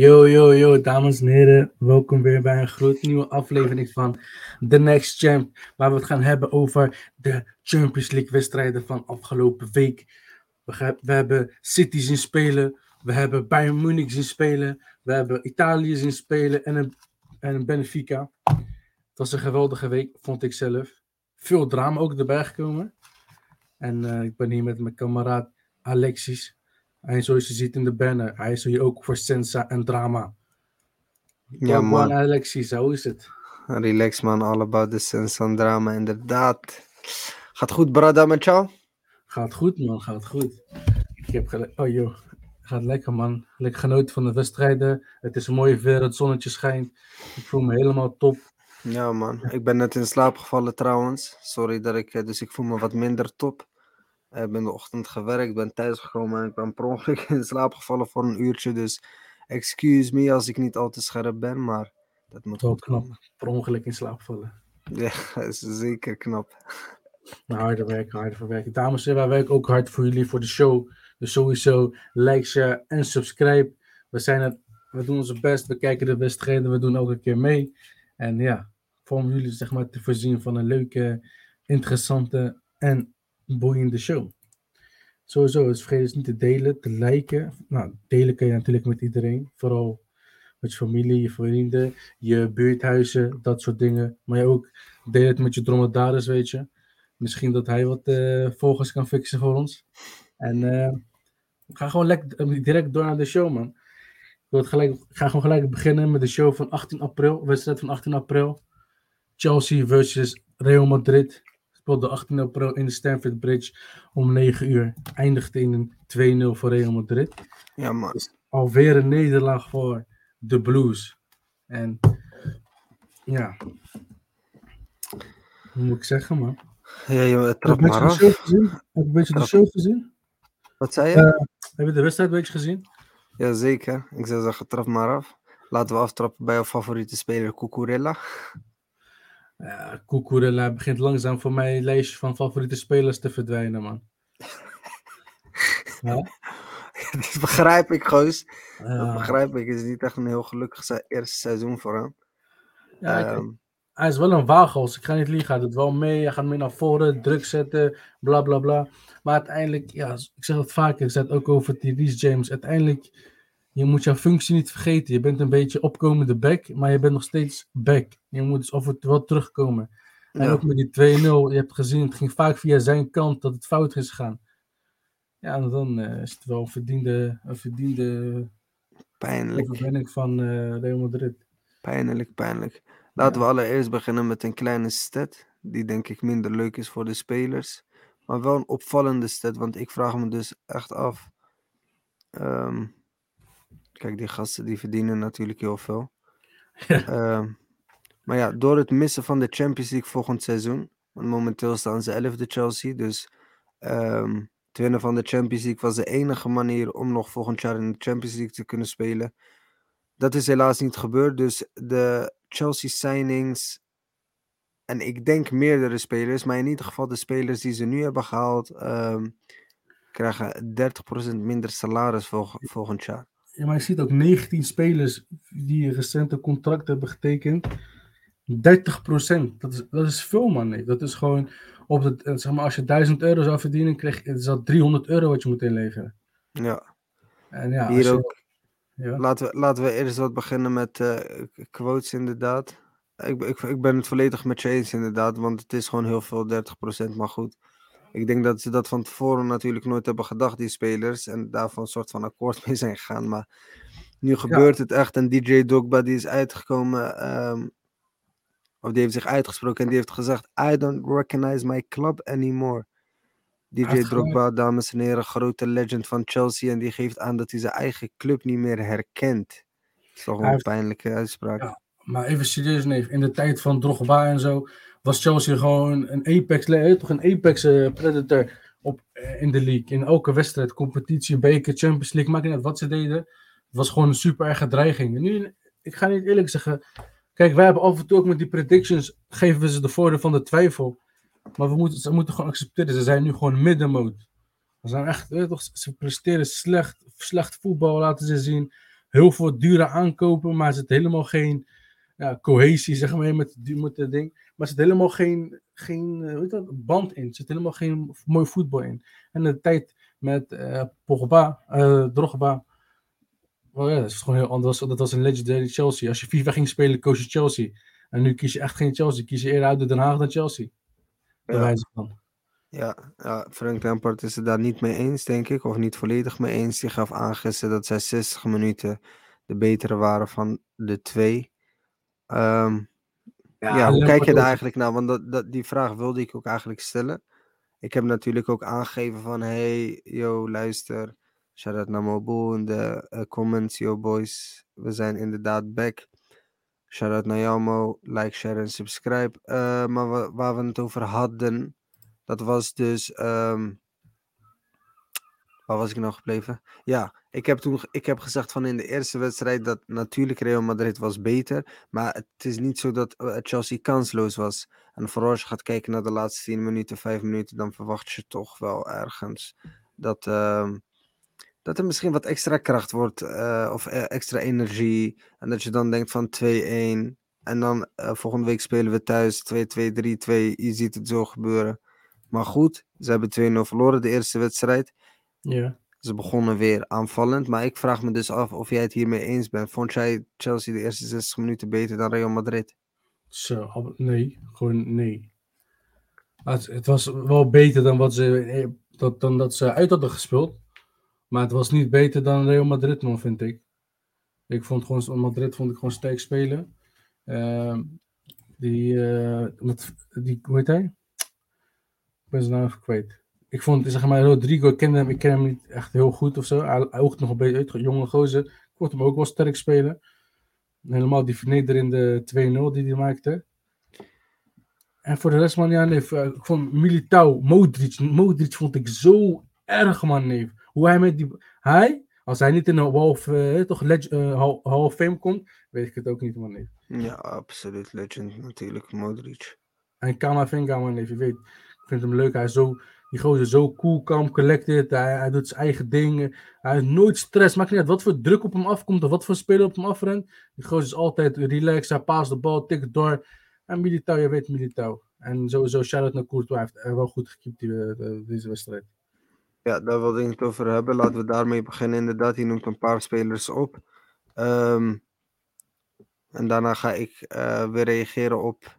Yo, yo, yo, dames en heren. Welkom weer bij een gloednieuwe aflevering van The Next Champ. Waar we het gaan hebben over de Champions League wedstrijden van afgelopen week. We, we hebben City zien spelen. We hebben Bayern Munich zien spelen. We hebben Italië zien spelen en een, en een Benfica. Het was een geweldige week, vond ik zelf. Veel drama ook erbij gekomen. En eh, ik ben hier met mijn kameraad Alexis. En zoals je ziet in de banner, hij is hier ook voor sensa en drama. Ja, man. Alexis, hoe is het? Relax man, all about the sense and drama, inderdaad. Gaat goed, brada, met jou? Gaat goed, man, gaat goed. Ik heb gelijk. Oh, joh. Gaat lekker, man. Lekker genoten van de wedstrijden. Het is een mooie weer, het zonnetje schijnt. Ik voel me helemaal top. Ja man, ik ben net in slaap gevallen trouwens. Sorry dat ik, eh, dus ik voel me wat minder top. Eh, Ik ben de ochtend gewerkt, ben thuisgekomen en ik ben per ongeluk in slaap gevallen voor een uurtje. Dus excuse me als ik niet al te scherp ben, maar dat moet Wel knap. komen. Per ongeluk in slaap vallen. Ja, is zeker knap. Maar harder werken, harder werken. Dames en heren, wij werken ook hard voor jullie, voor de show. Dus sowieso like, share en subscribe. We, zijn het, we doen onze best, we kijken de wedstrijden, we doen elke keer mee. En ja, voor om jullie zeg maar te voorzien van een leuke, interessante en boeiende show. Sowieso, dus vergeet dus niet te delen, te liken. Nou, delen kan je natuurlijk met iedereen. Vooral met je familie, je vrienden, je buurthuizen, dat soort dingen. Maar je ook deel het met je dromedaris, weet je. Misschien dat hij wat eh volgers kan fixen voor ons. En we gaan gewoon lekker, direct door naar de show, man. Ik, gelijk, ga gewoon gelijk beginnen met de show van 18 april. Wedstrijd van 18 april. Chelsea versus Real Madrid. Speelde 18 april in de Stamford Bridge om 9 uur. Eindigde in een 2-0 voor Real Madrid. Ja man, Alweer een nederlaag voor de Blues. En ja, hoe moet ik zeggen, man? ja, je trap maar de af. Heb je een beetje de show gezien? Wat zei je? Eh, Heb je de wedstrijd een beetje gezien? Jazeker, ik zou zeggen trap maar af. Laten we aftrappen bij jouw favoriete speler, Cucurella. Ja, begint langzaam voor mij lijstje van favoriete spelers te verdwijnen, man. Ja? dat begrijp ik, goos. Dat begrijp ik. Het is niet echt een heel gelukkig se- eerste seizoen voor hem. ja, ik- Ehm, hij is wel een waagels. Ik ga niet liegen. Hij doet wel mee. Hij gaat mee naar voren, druk zetten, bla bla bla. Maar uiteindelijk, ja, ik zeg het vaker. Ik zeg het ook over Reece James. Uiteindelijk, je moet jouw functie niet vergeten. Je bent een beetje opkomende back, maar je bent nog steeds back. Je moet dus toe wel terugkomen. En ja. ook met die 2-0, je hebt gezien, het ging vaak via zijn kant dat het fout is gegaan. Ja, en dan eh, is het wel een verdiende, een verdiende Pijnlijk, overwinning van eh, Real Madrid. pijnlijk, pijnlijk. Laten Ja. we allereerst beginnen met een kleine stat, die denk ik minder leuk is voor de spelers. Maar wel een opvallende stat, want ik vraag me dus echt af. ehm, kijk, die gasten die verdienen natuurlijk heel veel. Ja. Ehm, maar ja, door het missen van de Champions League volgend seizoen, want momenteel staan ze 11e Chelsea, dus ehm, het winnen van de Champions League was de enige manier om nog volgend jaar in de Champions League te kunnen spelen. Dat is helaas niet gebeurd, dus de Chelsea signings en ik denk meerdere spelers, maar in ieder geval de spelers die ze nu hebben gehaald, ehm, krijgen 30% minder salaris volg- volgend jaar. Ja, maar je ziet ook 19 spelers die recente contract hebben getekend. 30%. Dat is, dat is veel, man. Nee. Dat is gewoon. Op het, eh, zeg maar, als je 1000 euro zou verdienen, krijg je is dat 300 euro wat je moet inleveren. Ja, En ja, hier je- ook. ja. Laten we, laten we eerst wat beginnen met eh, quotes inderdaad. Ik, ik, ik ben het volledig met je eens inderdaad, want het is gewoon heel veel, 30%, maar goed. Ik denk dat ze dat van tevoren natuurlijk nooit hebben gedacht, die spelers, en daarvan een soort van akkoord mee zijn gegaan. Maar nu gebeurt het echt en DJ Dogba die is uitgekomen, ehm, of die heeft zich uitgesproken en die heeft gezegd, I don't recognize my club anymore. DJ Drogba, dames en heren, grote legend van Chelsea en die geeft aan dat hij zijn eigen club niet meer herkent. Dat is toch een heeft- pijnlijke uitspraak. Ja. Maar even serieus, neef. In de tijd van Drogba en zo was Chelsea gewoon een apex, eh, toch een apex eh, predator op, eh, in de league. In elke wedstrijd, competitie, beker, Champions League, maakt niet uit wat ze deden. Het was gewoon een super erge dreiging. En nu, ik ga niet eerlijk zeggen. Kijk, wij hebben af en toe ook met die predictions, geven we ze de voordeel van de twijfel. Maar we moeten, ze moeten gewoon accepteren, ze zijn nu gewoon middenmoot. Ze zijn echt, toch, ze presteren slecht, slecht voetbal laten ze zien. Heel veel dure aankopen, maar er zit helemaal geen ja, cohesie, zeg maar, met, die- met het ding. Maar er zit helemaal geen, geen eh, hoe heet dat, band in. Er zit helemaal geen mooi voetbal in. En de tijd met eh Pogba, eh Drogba, well, ja, dat is gewoon heel anders. Dat was een legendary Chelsea. Als je FIFA ging spelen, koos je Chelsea. En nu kies je echt geen Chelsea. Kies je eerder uit de Den Haag dan Chelsea. Bij Ja. wijze van. Ja, ja, Frank Lampard is het daar niet mee eens, denk ik. Of niet volledig mee eens. Die gaf aan gisteren dat zij 60 minuten de betere waren van de twee. Ehm, ja, hoe kijk je daar eigenlijk naar? Want dat, dat, die vraag wilde ik ook eigenlijk stellen. Ik heb natuurlijk ook aangegeven van... Hey, yo, luister. Shout-out naar Mobo in de eh, comments. Yo, boys. We zijn inderdaad back. Shout-out naar jou, Mo. Like, share en subscribe. Eh, maar wa- waar we het over hadden... Dat was dus... ehm, waar was ik nou gebleven? Ja, ik heb toen ik heb gezegd van in de eerste wedstrijd dat natuurlijk Real Madrid was beter. Maar het is niet zo dat eh, Chelsea kansloos was. En vooral als je gaat kijken naar de laatste 10 minuten, 5 minuten, dan verwacht je toch wel ergens dat, ehm, dat er misschien wat extra kracht wordt eh, of eh, extra energie. En dat je dan denkt van 2-1. En dan volgende week spelen we thuis 2-2, 3-2. Je ziet het zo gebeuren. Maar goed, ze hebben 2-0 verloren de eerste wedstrijd. Ja. Ze begonnen weer aanvallend. Maar ik vraag me dus af of jij het hiermee eens bent. Vond jij Chelsea de eerste 60 minuten beter dan Real Madrid? Zo, nee, gewoon nee. Het, het was wel beter dan, wat ze, eh, dat, dan dat ze uit hadden gespeeld. Maar het was niet beter dan Real Madrid, man, vind ik. Ik vond gewoon, Madrid vond ik gewoon sterk spelen. Ehm, die, eh, met, die, hoe heet hij? Ik ben zijn naam even kwijt. Ik vond, zeg maar, Rodrigo, ik ken hem, ik ken hem niet echt heel goed of zo. Hij, hij oogt nog een beetje uit, jonge gozer. Ik vond hem ook wel sterk spelen. Helemaal die vernederende 2-0 die hij maakte. En voor de rest, man, ja, nee. eh, Ik vond Militao, Modric, Modric vond ik zo erg, man, nee. Hoe hij met die... Hij, als hij niet in de Hall of, eh, toch, leg, eh, of Fame komt, weet ik het ook niet, man, nee. Ja, absoluut legend natuurlijk, Modric. En Kamavinga, man, nee, je weet. Ik vind hem leuk. Hij is zo, die gozer zo cool, calm, collected. Hij, doet zijn eigen dingen. Hij heeft nooit stress. Maakt niet uit wat voor druk op hem afkomt of wat voor speler op hem afrent. Die gozer is altijd relaxed. Hij paast de bal, tikt door. En Militao, je weet Militao. En sowieso, shout-out naar Courtois. Hij heeft eh, wel goed gekiept die, eh, de- deze wedstrijd. Ja, daar wilde ik het over hebben. Laten we daarmee beginnen. Inderdaad, hij noemt een paar spelers op. Ehm, en daarna ga ik eh, weer reageren op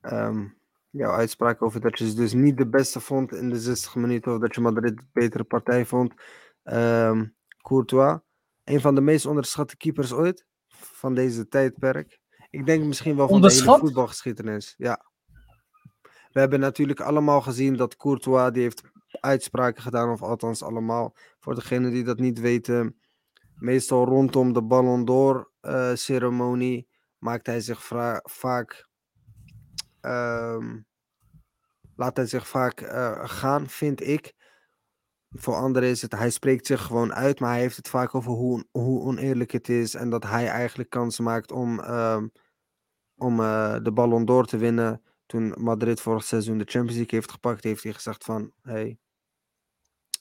ehm, jouw uitspraak over dat je ze dus niet de beste vond in de 60 minuten. Of dat je Madrid de betere partij vond. Ehm, Courtois, een van de meest onderschatte keepers ooit van deze tijdperk. Ik denk misschien wel van de hele voetbalgeschiedenis. Ja. We hebben natuurlijk allemaal gezien dat Courtois, die heeft uitspraken gedaan, of althans allemaal. Voor degenen die dat niet weten, meestal rondom de Ballon d'Or eh, ceremonie maakt hij zich vaak, ehm, laat hij zich vaak eh, gaan, vind ik. Voor anderen is het, hij spreekt zich gewoon uit, maar hij heeft het vaak over hoe, hoe oneerlijk het is en dat hij eigenlijk kans maakt om, ehm, om eh, de Ballon d'Or te winnen. Toen Madrid vorig seizoen de Champions League heeft gepakt, heeft hij gezegd van, hey,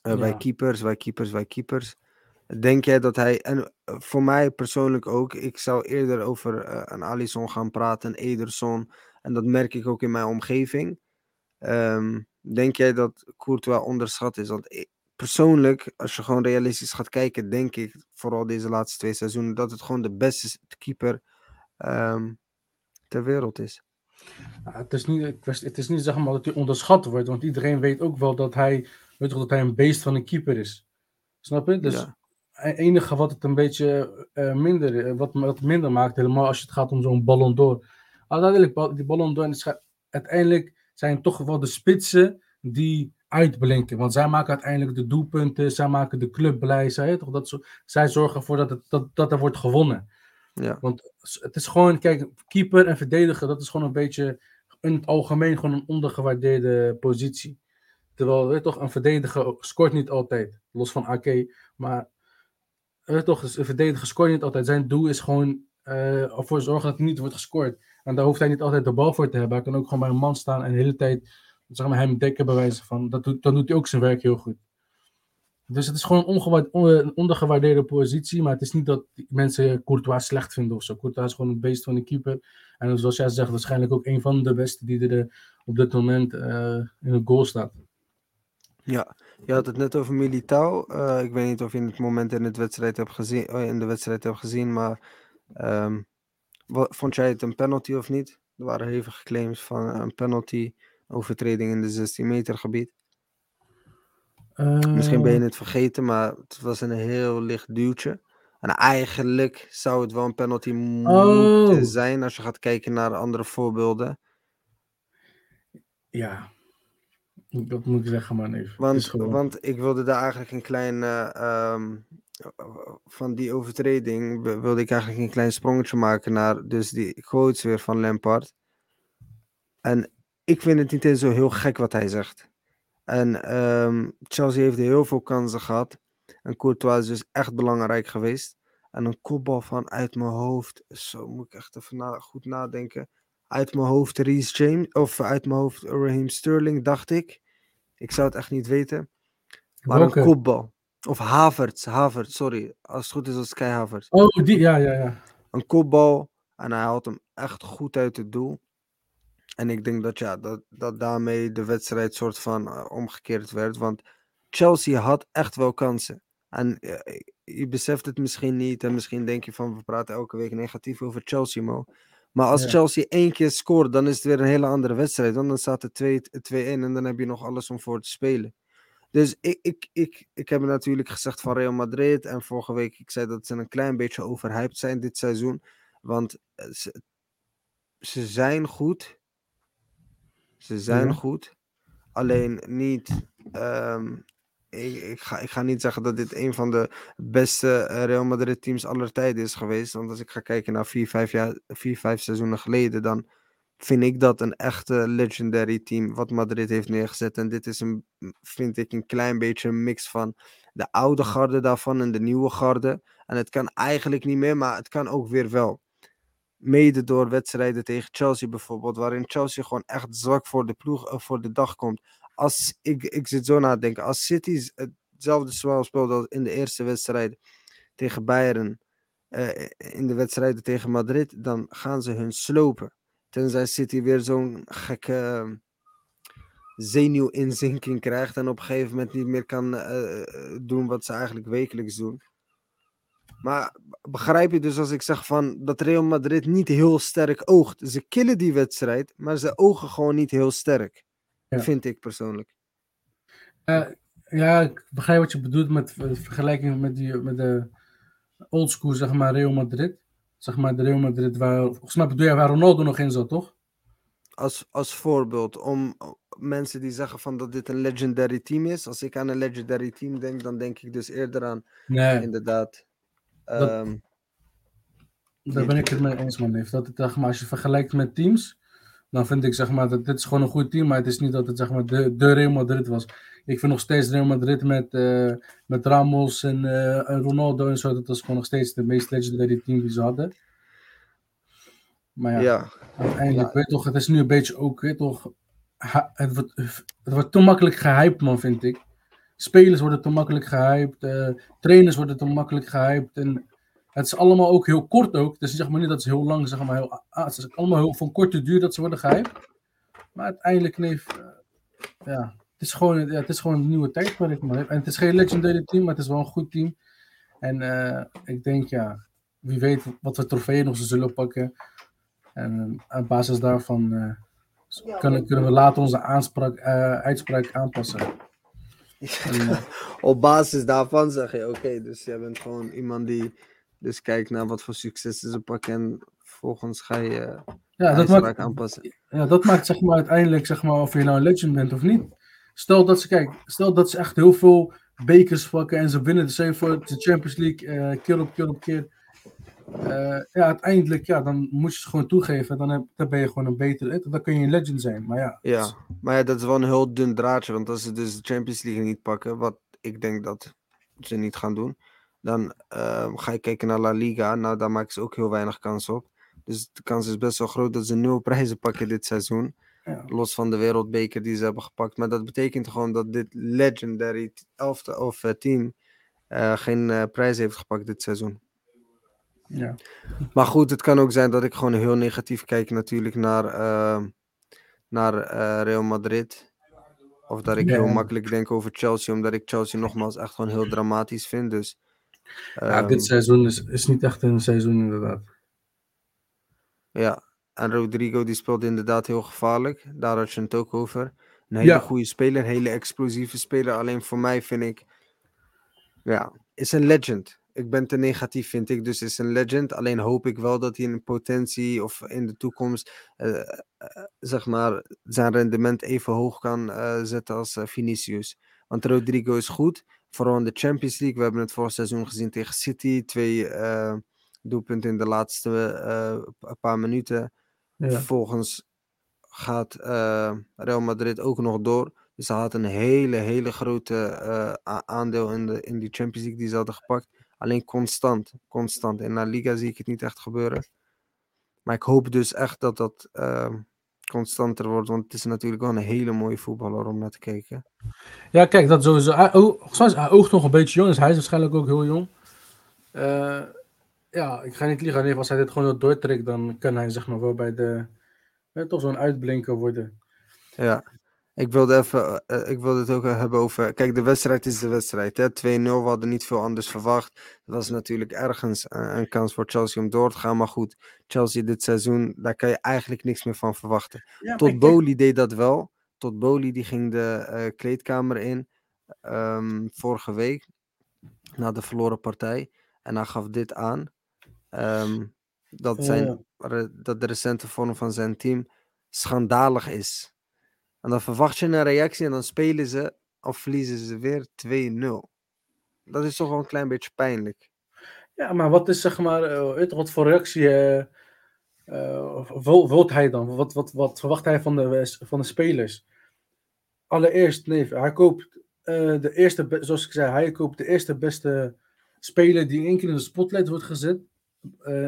eh, wij keepers, wij keepers, wij keepers. Denk jij dat hij, en voor mij persoonlijk ook, ik zou eerder over een Alisson gaan praten, een Ederson. En dat merk ik ook in mijn omgeving. Ehm, denk jij dat Courtois onderschat is? Want ik- persoonlijk, als je gewoon realistisch gaat kijken, denk ik, vooral deze laatste twee seizoenen, dat het gewoon de beste keeper ehm, ter wereld is. Ja, het, is niet, het is niet zeg maar dat hij onderschat wordt, want iedereen weet ook wel dat hij, weet toch, dat hij een beest van een keeper is. Snap je? Dus Ja. het enige wat het een beetje eh, minder, eh, wat, wat minder maakt, helemaal als het gaat om zo'n Ballon d'Or. Uiteindelijk, die Ballon d'Or, uiteindelijk zijn toch wel de spitsen die uitblinken. Want zij maken uiteindelijk de doelpunten, zij maken de club blij, zij, toch, dat, zij zorgen ervoor dat, het, dat, dat er wordt gewonnen. Ja. Want het is gewoon, kijk, keeper en verdediger, dat is gewoon een beetje in het algemeen gewoon een ondergewaardeerde positie. Terwijl, weet toch, een verdediger scoort niet altijd, los van AK, maar weet toch, een verdediger scoort niet altijd. Zijn doel is gewoon eh, ervoor zorgen dat er niet wordt gescoord. En daar hoeft hij niet altijd de bal voor te hebben. Hij kan ook gewoon bij een man staan en de hele tijd zeg maar, hem dekken bij wijze van. Dat doet, dan doet hij ook zijn werk heel goed. Dus het is gewoon een, ondergewaardeerde positie. Maar het is niet dat mensen Courtois slecht vinden of zo. Courtois is gewoon een beest van een keeper. En zoals jij zegt, waarschijnlijk ook een van de beste die er eh, op dit moment eh, in het goal staat. Ja, je had het net over Militao. Eh, ik weet niet of je het moment in, het wedstrijd hebt gezien, in de wedstrijd hebt gezien, maar ehm, vond jij het een penalty of niet? Er waren hevige claims van een penalty, overtreding in de 16 meter gebied. Misschien ben je Eh, het vergeten, maar het was een heel licht duwtje. En eigenlijk zou het wel een penalty moeten Oh. zijn als je gaat kijken naar andere voorbeelden. Ja, dat moet ik zeggen. Even. Het Want, gewoon... want ik wilde daar eigenlijk een klein. eh, ehm, van die overtreding wi- wilde ik eigenlijk een klein sprongetje maken naar dus die quotes weer van Lampard. En ik vind het niet eens zo heel gek wat hij zegt. En ehm, Chelsea heeft heel veel kansen gehad. En Courtois is dus echt belangrijk geweest. En een kopbal van uit mijn hoofd. Zo moet ik echt even na, goed nadenken. Uit mijn hoofd Reece James. Of uit mijn hoofd Raheem Sterling, dacht ik. Ik zou het echt niet weten. Maar Welke? een kopbal. Of Havertz, Havertz, sorry. Als het goed is, het Kai Havertz. Oh, die, ja, ja, ja. Een kopbal. En hij haalt hem echt goed uit het doel. En ik denk dat, ja, dat, dat daarmee de wedstrijd soort van eh, omgekeerd werd. Want Chelsea had echt wel kansen. En eh, je beseft het misschien niet. En misschien denk je van, we praten elke week negatief over Chelsea, Mo. Maar als Ja. Chelsea één keer scoort, dan is het weer een hele andere wedstrijd. Want dan staat het 2 2-1 en dan heb je nog alles om voor te spelen. Dus ik, ik, ik, ik heb natuurlijk gezegd van Real Madrid. En vorige week, ik zei dat ze een klein beetje overhyped zijn dit seizoen. Want eh, ze, ze zijn goed. Ze zijn Ja. goed. Alleen niet. ehm, ik, ik, ga, ik ga niet zeggen dat dit een van de beste eh, Real Madrid teams aller tijden is geweest. Want als ik ga kijken naar vier, vijf, jaar, vier, vijf seizoenen geleden, dan vind ik dat een echte legendary team wat Madrid heeft neergezet. En dit is een, vind ik, een klein beetje een mix van de oude garde daarvan en de nieuwe garde. En het kan eigenlijk niet meer, maar het kan ook weer wel. Mede door wedstrijden tegen Chelsea bijvoorbeeld, waarin Chelsea gewoon echt zwak voor de ploeg eh, voor de dag komt. Als ik, ik zit zo na te denken, als City hetzelfde spel speelde als in de eerste wedstrijd tegen Bayern, eh, in de wedstrijden tegen Madrid, dan gaan ze hun slopen. Tenzij City weer zo'n gekke eh, zenuwinzinking krijgt en op een gegeven moment niet meer kan eh, doen wat ze eigenlijk wekelijks doen. Maar begrijp je dus als ik zeg van dat Real Madrid niet heel sterk oogt. Ze killen die wedstrijd, maar ze ogen gewoon niet heel sterk. Ja. Vind ik persoonlijk. Eh, ja, ik begrijp wat je bedoelt met vergelijking met, die, met de oldschool, zeg maar, Real Madrid. Zeg maar, de Real Madrid waar, volgens mij bedoel jij waar Ronaldo nog in zat, toch? Als, als voorbeeld om mensen die zeggen van dat dit een legendary team is. Als ik aan een legendary team denk, dan denk ik dus eerder aan Nee, inderdaad. Dat- ehm, daar ben ik het mee eens, man. Dat het, zeg maar, als je vergelijkt met teams, dan vind ik zeg maar, dat dit is gewoon een goed team, maar het is niet dat het zeg maar, de, de Real Madrid was. Ik vind nog steeds Real Madrid met, eh, met Ramos en, eh, en Ronaldo en zo, dat was gewoon nog steeds de meest legendary team die ze hadden. Maar ja, ja. uiteindelijk, Ja. weet toch, het is nu een beetje ook, weet toch, ha- het wordt, het wordt te makkelijk gehyped, man, vind ik. Spelers worden te makkelijk gehyped, eh, trainers worden te makkelijk gehyped en het is allemaal ook heel kort ook. Dus zeg maar niet dat ze heel lang, zeg maar, heel, ah, het is allemaal heel van korte duur dat ze worden gehyped. Maar uiteindelijk, neef, eh, ja, het is gewoon, ja, het is gewoon een nieuwe tijdperk, man. En het is geen legendary team, maar het is wel een goed team. En eh, ik denk, ja, wie weet wat voor trofeeën nog ze zullen pakken. En eh, op basis daarvan eh, kunnen, kunnen we later onze aanspraak, eh, uitspraak aanpassen. En, eh, Op basis daarvan zeg je, oké, dus jij bent gewoon iemand die dus kijkt naar wat voor successen ze pakken en vervolgens ga je ja, dat maakt, aanpassen. ja, dat maakt zeg maar uiteindelijk zeg maar, of je nou een legend bent of niet. Stel dat ze, kijk, stel dat ze echt heel veel bekers pakken en ze winnen de, same voor de Champions League eh, keer op keer op keer. Eh, ja, uiteindelijk, ja, dan moet je het gewoon toegeven. Dan, heb, dan ben je gewoon een betere. Dan kun je een legend zijn. Maar ja, Ja, maar ja, dat is wel een heel dun draadje, want als ze dus de Champions League niet pakken, wat ik denk dat ze niet gaan doen, dan ehm, ga je kijken naar La Liga. Nou, daar maken ze ook heel weinig kans op. Dus de kans is best wel groot dat ze nul prijzen pakken dit seizoen. Ja. Los van de wereldbeker die ze hebben gepakt. Maar dat betekent gewoon dat dit legendary elfte of eh, team eh, geen eh, prijs heeft gepakt dit seizoen. Ja. Maar goed, het kan ook zijn dat ik gewoon heel negatief kijk natuurlijk naar, eh, naar Real Madrid. Of dat ik Ja. heel makkelijk denk over Chelsea, omdat ik Chelsea nogmaals echt gewoon heel dramatisch vind. Dus, Ja, ehm, dit seizoen is, is niet echt een seizoen inderdaad. Ja, en Rodrigo die speelt inderdaad heel gevaarlijk. Daar had je het ook over. Een hele Ja. goede speler, een hele explosieve speler. Alleen voor mij vind ik, ja, is een legend. Ik ben te negatief, vind ik. Dus is een legend. Alleen hoop ik wel dat hij in potentie of in de toekomst, eh, eh, zeg maar, zijn rendement even hoog kan eh, zetten als Vinicius. Want Rodrigo is goed. Vooral in de Champions League. We hebben het vorig seizoen gezien tegen City. Twee eh, doelpunten in de laatste eh, paar minuten. Ja. Vervolgens gaat eh, Real Madrid ook nog door. Dus hij had een hele, hele grote aandeel in, de, in die Champions League die ze hadden gepakt. Alleen constant, constant. In La Liga zie ik het niet echt gebeuren. Maar ik hoop dus echt dat dat constanter wordt. Want het is natuurlijk wel een hele mooie voetballer om naar te kijken. Ja, kijk, dat sowieso. Hij, is oogt nog een beetje jong, dus hij is waarschijnlijk ook heel jong. Eh, ja, ik ga niet liegen. Nee, als hij dit gewoon doortrekt, dan kan hij zeg maar wel bij de... toch zo'n uitblinker worden. Ja, ik wilde even, eh, ik wilde het ook hebben over. Kijk, de wedstrijd is de wedstrijd. hè. 2-0, we hadden niet veel anders verwacht. Het was natuurlijk ergens een, een kans voor Chelsea om door te gaan. Maar goed, Chelsea dit seizoen, daar kan je eigenlijk niks meer van verwachten. Ja, Tot Boli deed dat wel. Tot Boli die ging de eh, kleedkamer in ehm, vorige week na de verloren partij. En hij gaf dit aan. ehm, dat, zijn, re- dat de recente vorm van zijn team schandalig is. En dan verwacht je een reactie en dan spelen ze of verliezen ze weer 2-0. Dat is toch wel een klein beetje pijnlijk. Ja, maar wat is zeg maar, eh, wat voor reactie wil, wilt hij dan? Wat, wat, wat verwacht hij van de, van de spelers? Allereerst, nee, hij koopt de eerste, zoals ik zei, hij koopt de eerste beste speler die in één keer in de spotlight wordt gezet.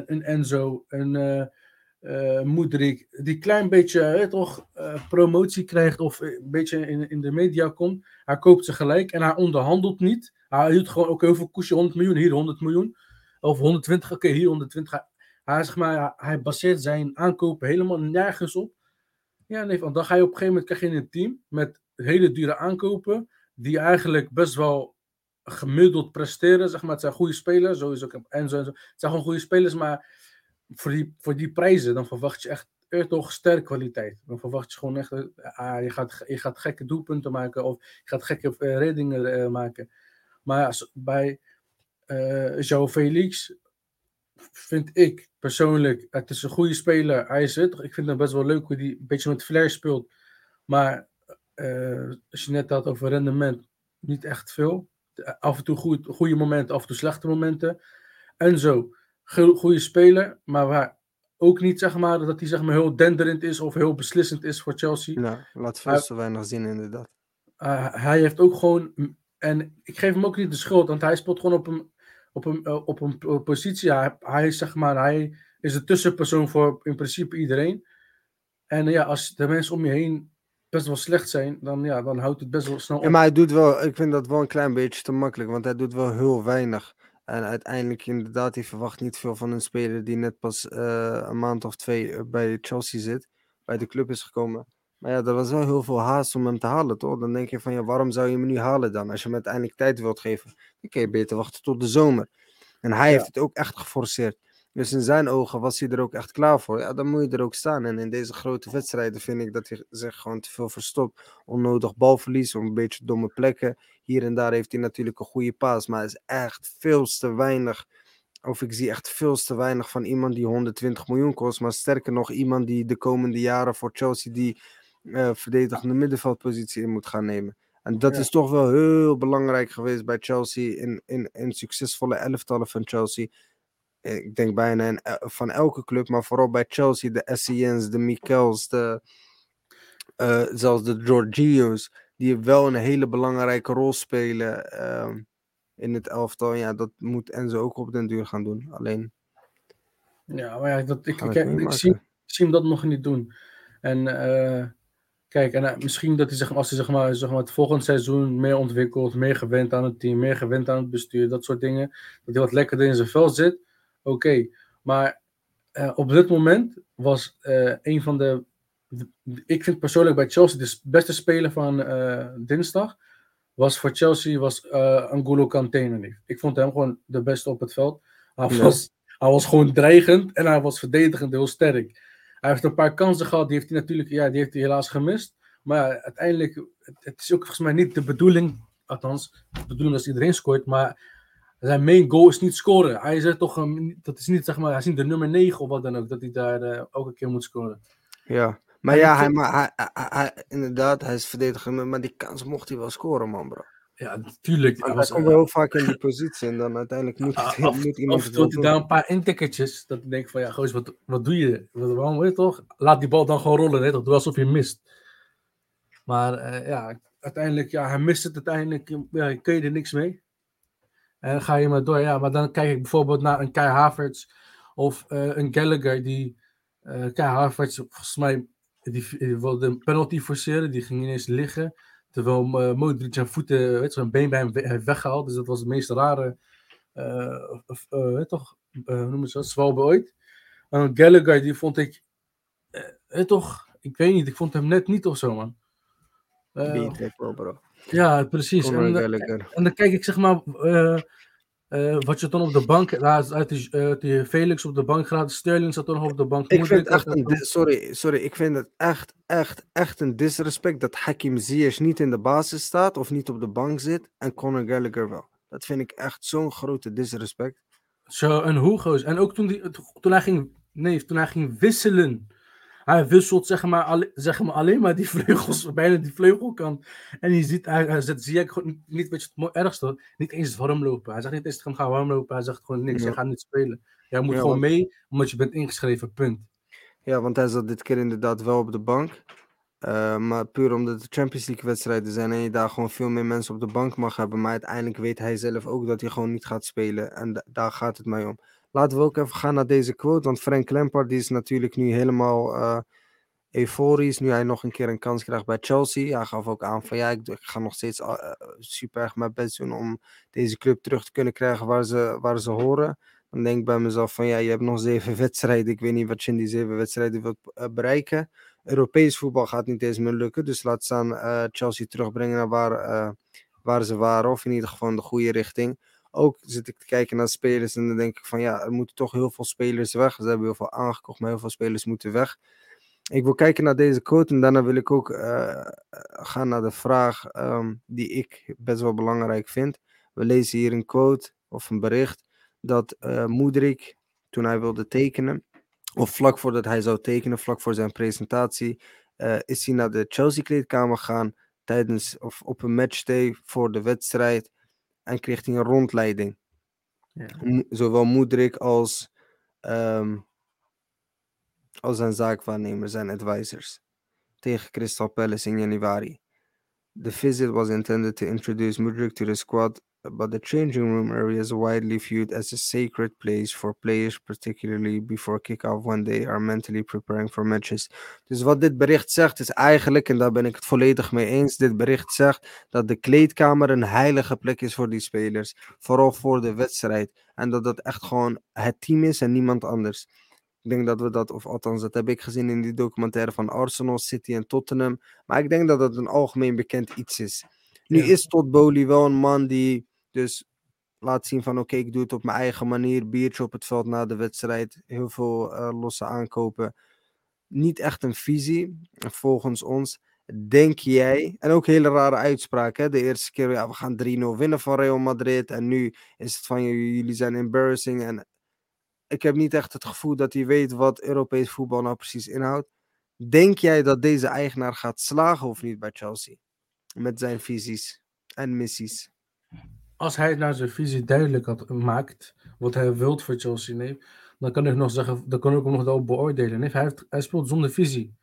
Een Enzo, een eh, Moedrik, die klein beetje toch eh, promotie krijgt of een beetje in, in de media komt. Hij koopt ze gelijk en hij onderhandelt niet. Hij doet gewoon ook heel veel koesje 100 miljoen, hier 100 miljoen. Of 120, oké, hier 120. Hij, zeg maar, hij, baseert zijn aankopen helemaal nergens op. Ja, nee, want dan ga je op een gegeven moment krijg je een team met hele dure aankopen, die eigenlijk best wel gemiddeld presteren. Zeg maar, het zijn goede spelers, sowieso ook Enzo en zo. Het zijn gewoon goede spelers, maar voor die, voor die prijzen, dan verwacht je echt er toch sterk kwaliteit. Dan verwacht je gewoon echt, eh, ah, je, gaat, je gaat gekke doelpunten maken of je gaat gekke eh, reddingen eh, maken. Maar zo- bij eh João Felix vind ik persoonlijk, het is een goede speler. Hij is het. Ik vind hem best wel leuk hoe hij een beetje met flair speelt. Maar eh, als je net had over rendement, niet echt veel. Af en toe goed, goede momenten, af en toe slechte momenten. En zo, goede speler, maar waar ook niet zeg maar dat hij zeg maar heel denderend is of heel beslissend is voor Chelsea. Ja, laat veel te weinig zien inderdaad. Uh, hij heeft ook gewoon. En ik geef hem ook niet de schuld, want hij speelt gewoon op een, op een, uh, op een po- positie. Hij, hij, is, zeg maar, hij is de tussenpersoon voor in principe iedereen. En uh, ja, als de mensen om je heen best wel slecht zijn, dan, ja, dan houdt het best wel snel op. Ja, maar hij doet wel, ik vind dat wel een klein beetje te makkelijk, want hij doet wel heel weinig. En uiteindelijk inderdaad, hij verwacht niet veel van een speler die net pas uh, een maand of twee eh, bij Chelsea zit, bij de club is gekomen. Maar ja, er was wel heel veel haast om hem te halen, toch? Dan denk je van, ja, waarom zou je hem nu halen dan? Als je hem uiteindelijk tijd wilt geven, dan kun je beter wachten tot de zomer. En hij ja. heeft het ook echt geforceerd. Dus in zijn ogen was hij er ook echt klaar voor. Ja, dan moet je er ook staan. En in deze grote wedstrijden vind ik dat hij zich gewoon te veel verstopt. Onnodig balverlies, een beetje domme plekken. Hier en daar heeft hij natuurlijk een goede paas, maar is echt veel te weinig. Of ik zie echt veel te weinig van iemand die 120 miljoen kost. Maar sterker nog, iemand die de komende jaren voor Chelsea die uh, verdedigende middenveldpositie in moet gaan nemen. En dat ja. is toch wel heel belangrijk geweest bij Chelsea. In, in, in succesvolle elftallen van Chelsea ik denk bijna van elke club, maar vooral bij Chelsea, de Essens, de Michels, de, uh, zelfs de Georgios, die wel een hele belangrijke rol spelen uh, in het elftal. Ja, dat moet Enzo ook op den duur gaan doen. Alleen. Ja, maar ja, dat, ik, ik, ik, ik, zie, hem dat nog niet doen. En uh, Kijk, en misschien dat hij zeg, als hij zeg maar, zeg maar, het volgende seizoen meer ontwikkelt, meer gewend aan het team, meer gewend aan het bestuur, dat soort dingen, dat hij wat lekkerder in zijn vel zit, oké. Maar uh, op dit moment was uh, een van de, de, ik vind persoonlijk bij Chelsea de beste speler van uh, dinsdag, was voor Chelsea was Angulo Kante. Ik vond hem gewoon de beste op het veld. Hij, ja. was, hij was gewoon dreigend en hij was verdedigend heel sterk. Hij heeft een paar kansen gehad, die heeft hij natuurlijk ja, die heeft hij helaas gemist. Maar ja, uiteindelijk, het, het, is ook volgens mij niet de bedoeling, althans, de bedoeling dat iedereen scoort, maar zijn main goal is niet scoren. Hij is toch een, dat is niet, zeg maar, hij is niet de nummer 9 of wat dan ook, dat hij daar uh, elke keer moet scoren. Ja, maar en ja, hij, maar hij, hij, hij, inderdaad, hij is verdediger, maar die kans mocht hij wel scoren, man, bro. Ja, natuurlijk. Hij komt wel vaak in die positie en dan uiteindelijk moet, af, hij, moet iemand Of toe hij daar een paar intikkertjes, dat ik denk van, ja, goos, wat, wat doe je? Wat, waarom, weet je toch? Laat die bal dan gewoon rollen, hè? Doe alsof je mist. Maar uh, ja, uiteindelijk, ja, hij mist het uiteindelijk, ja, kun je er niks mee. En dan ga je maar door, ja, maar dan kijk ik bijvoorbeeld naar een Kai Havertz of uh, een Gallagher, die, uh, Kai Havertz, volgens mij, die, die wilde een penalty forceren, die ging ineens liggen. Terwijl uh, Modric zijn voeten, weet je, zijn been bij hem heeft weggehaald. Dus dat was het meest rare, uh, uh, toch, hoe noemen ze dat, zwalbe ooit. En Gallagher, die vond ik, toch, ik weet niet, ik vond hem net niet of zo, man. Beter, bro. Ja, precies. En, en, dan kijk ik, zeg maar, wat je dan op de bank, uit die, die Felix op de bank gaat, Sterling zat dan nog op de bank. Ik vind echt een, sorry, sorry, ik vind het echt, echt, echt een disrespect dat Hakim Ziyech niet in de basis staat of niet op de bank zit en Conor Gallagher wel. Dat vind ik echt zo'n grote disrespect. Zo, en Hugo's. En ook toen, die, toen, hij ging, nee, toen hij ging wisselen. Hij wisselt zeg maar, zeg maar alleen maar die vleugels, bijna die vleugelkant. En je ziet, hij, hij zet Ziyech gewoon niet, weet je het ergste, niet eens warm lopen. Hij zegt niet eens, ga warm lopen. Hij zegt gewoon niks, ja. je gaat niet spelen. Jij moet ja, gewoon want... mee, omdat je bent ingeschreven, punt. Ja, want hij zat dit keer inderdaad wel op de bank. Uh, maar puur omdat het Champions League wedstrijden zijn en je daar gewoon veel meer mensen op de bank mag hebben. Maar uiteindelijk weet hij zelf ook dat hij gewoon niet gaat spelen. En daar gaat het mij om. Laten we ook even gaan naar deze quote. Want Frank Lampard die is natuurlijk nu helemaal uh, euforisch. Nu hij nog een keer een kans krijgt bij Chelsea. Hij gaf ook aan van ja, ik, ga nog steeds uh, super erg mijn best doen om deze club terug te kunnen krijgen waar ze, waar ze horen. Dan denk ik bij mezelf van ja, je hebt nog zeven wedstrijden. Ik weet niet wat je in die zeven wedstrijden wilt uh, bereiken. Europees voetbal gaat niet eens meer lukken. Dus laat staan Chelsea terugbrengen naar waar, waar ze waren. Of in ieder geval in de goede richting. Ook zit ik te kijken naar spelers en dan denk ik van ja, er moeten toch heel veel spelers weg. Ze hebben heel veel aangekocht, maar heel veel spelers moeten weg. Ik wil kijken naar deze quote en daarna wil ik ook uh, gaan naar de vraag um, die ik best wel belangrijk vind. We lezen hier een quote of een bericht dat uh, Moedrik, toen hij wilde tekenen, of vlak voordat hij zou tekenen, vlak voor zijn presentatie, is hij naar de Chelsea-kleedkamer gegaan tijdens of op een matchday voor de wedstrijd en kreeg hij een rondleiding. Ja. Zowel Moedrik als, um, als zijn zaakwaarnemer, zijn advisors, tegen Crystal Palace in januari. The visit was intended to introduce Mudrik to the squad but the changing room area is widely viewed as a sacred place for players, particularly before kick-off when they are mentally preparing for matches. Dus wat dit bericht zegt is eigenlijk, en daar ben ik het volledig mee eens, dit bericht zegt dat de kleedkamer een heilige plek is voor die spelers, vooral voor de wedstrijd. En dat dat echt gewoon het team is en niemand anders. Ik denk dat we dat, of althans dat heb ik gezien in die documentaire van Arsenal, City en Tottenham. Maar ik denk dat dat een algemeen bekend iets is. Nu ja. is Todd Bowley wel een man die dus laat zien van oké, ik doe het op mijn eigen manier. Biertje op het veld na de wedstrijd. Heel veel uh, losse aankopen. Niet echt een visie, volgens ons. Denk jij, en ook hele rare uitspraak, hè? de eerste keer, ja, we gaan 3-0 winnen van Real Madrid. En nu is het van, jullie zijn embarrassing. En ik heb niet echt het gevoel dat hij weet wat Europees voetbal nou precies inhoudt. Denk jij dat deze eigenaar gaat slagen of niet bij Chelsea? Met zijn visies en missies als hij naar zijn visie duidelijk had maakt, wat hij wilt voor Chelsea, nee, dan kan ik nog zeggen, dan kan ik hem nog wel beoordelen. Nee, hij, hij speelt zonder visie.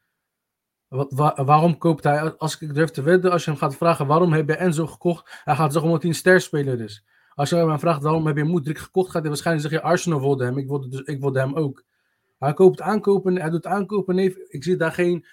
Wat, waar, waarom koopt hij, als ik durf te wedden, als je hem gaat vragen waarom heb je Enzo gekocht, hij gaat zeggen omdat hij een sterspeler is. Als je hem vraagt waarom heb je Moedrik gekocht, gaat hij waarschijnlijk zeggen, Arsenal wilde hem, ik wilde, dus, ik wilde hem ook. Hij koopt aankopen, hij doet aankopen, nee, ik zie daar geen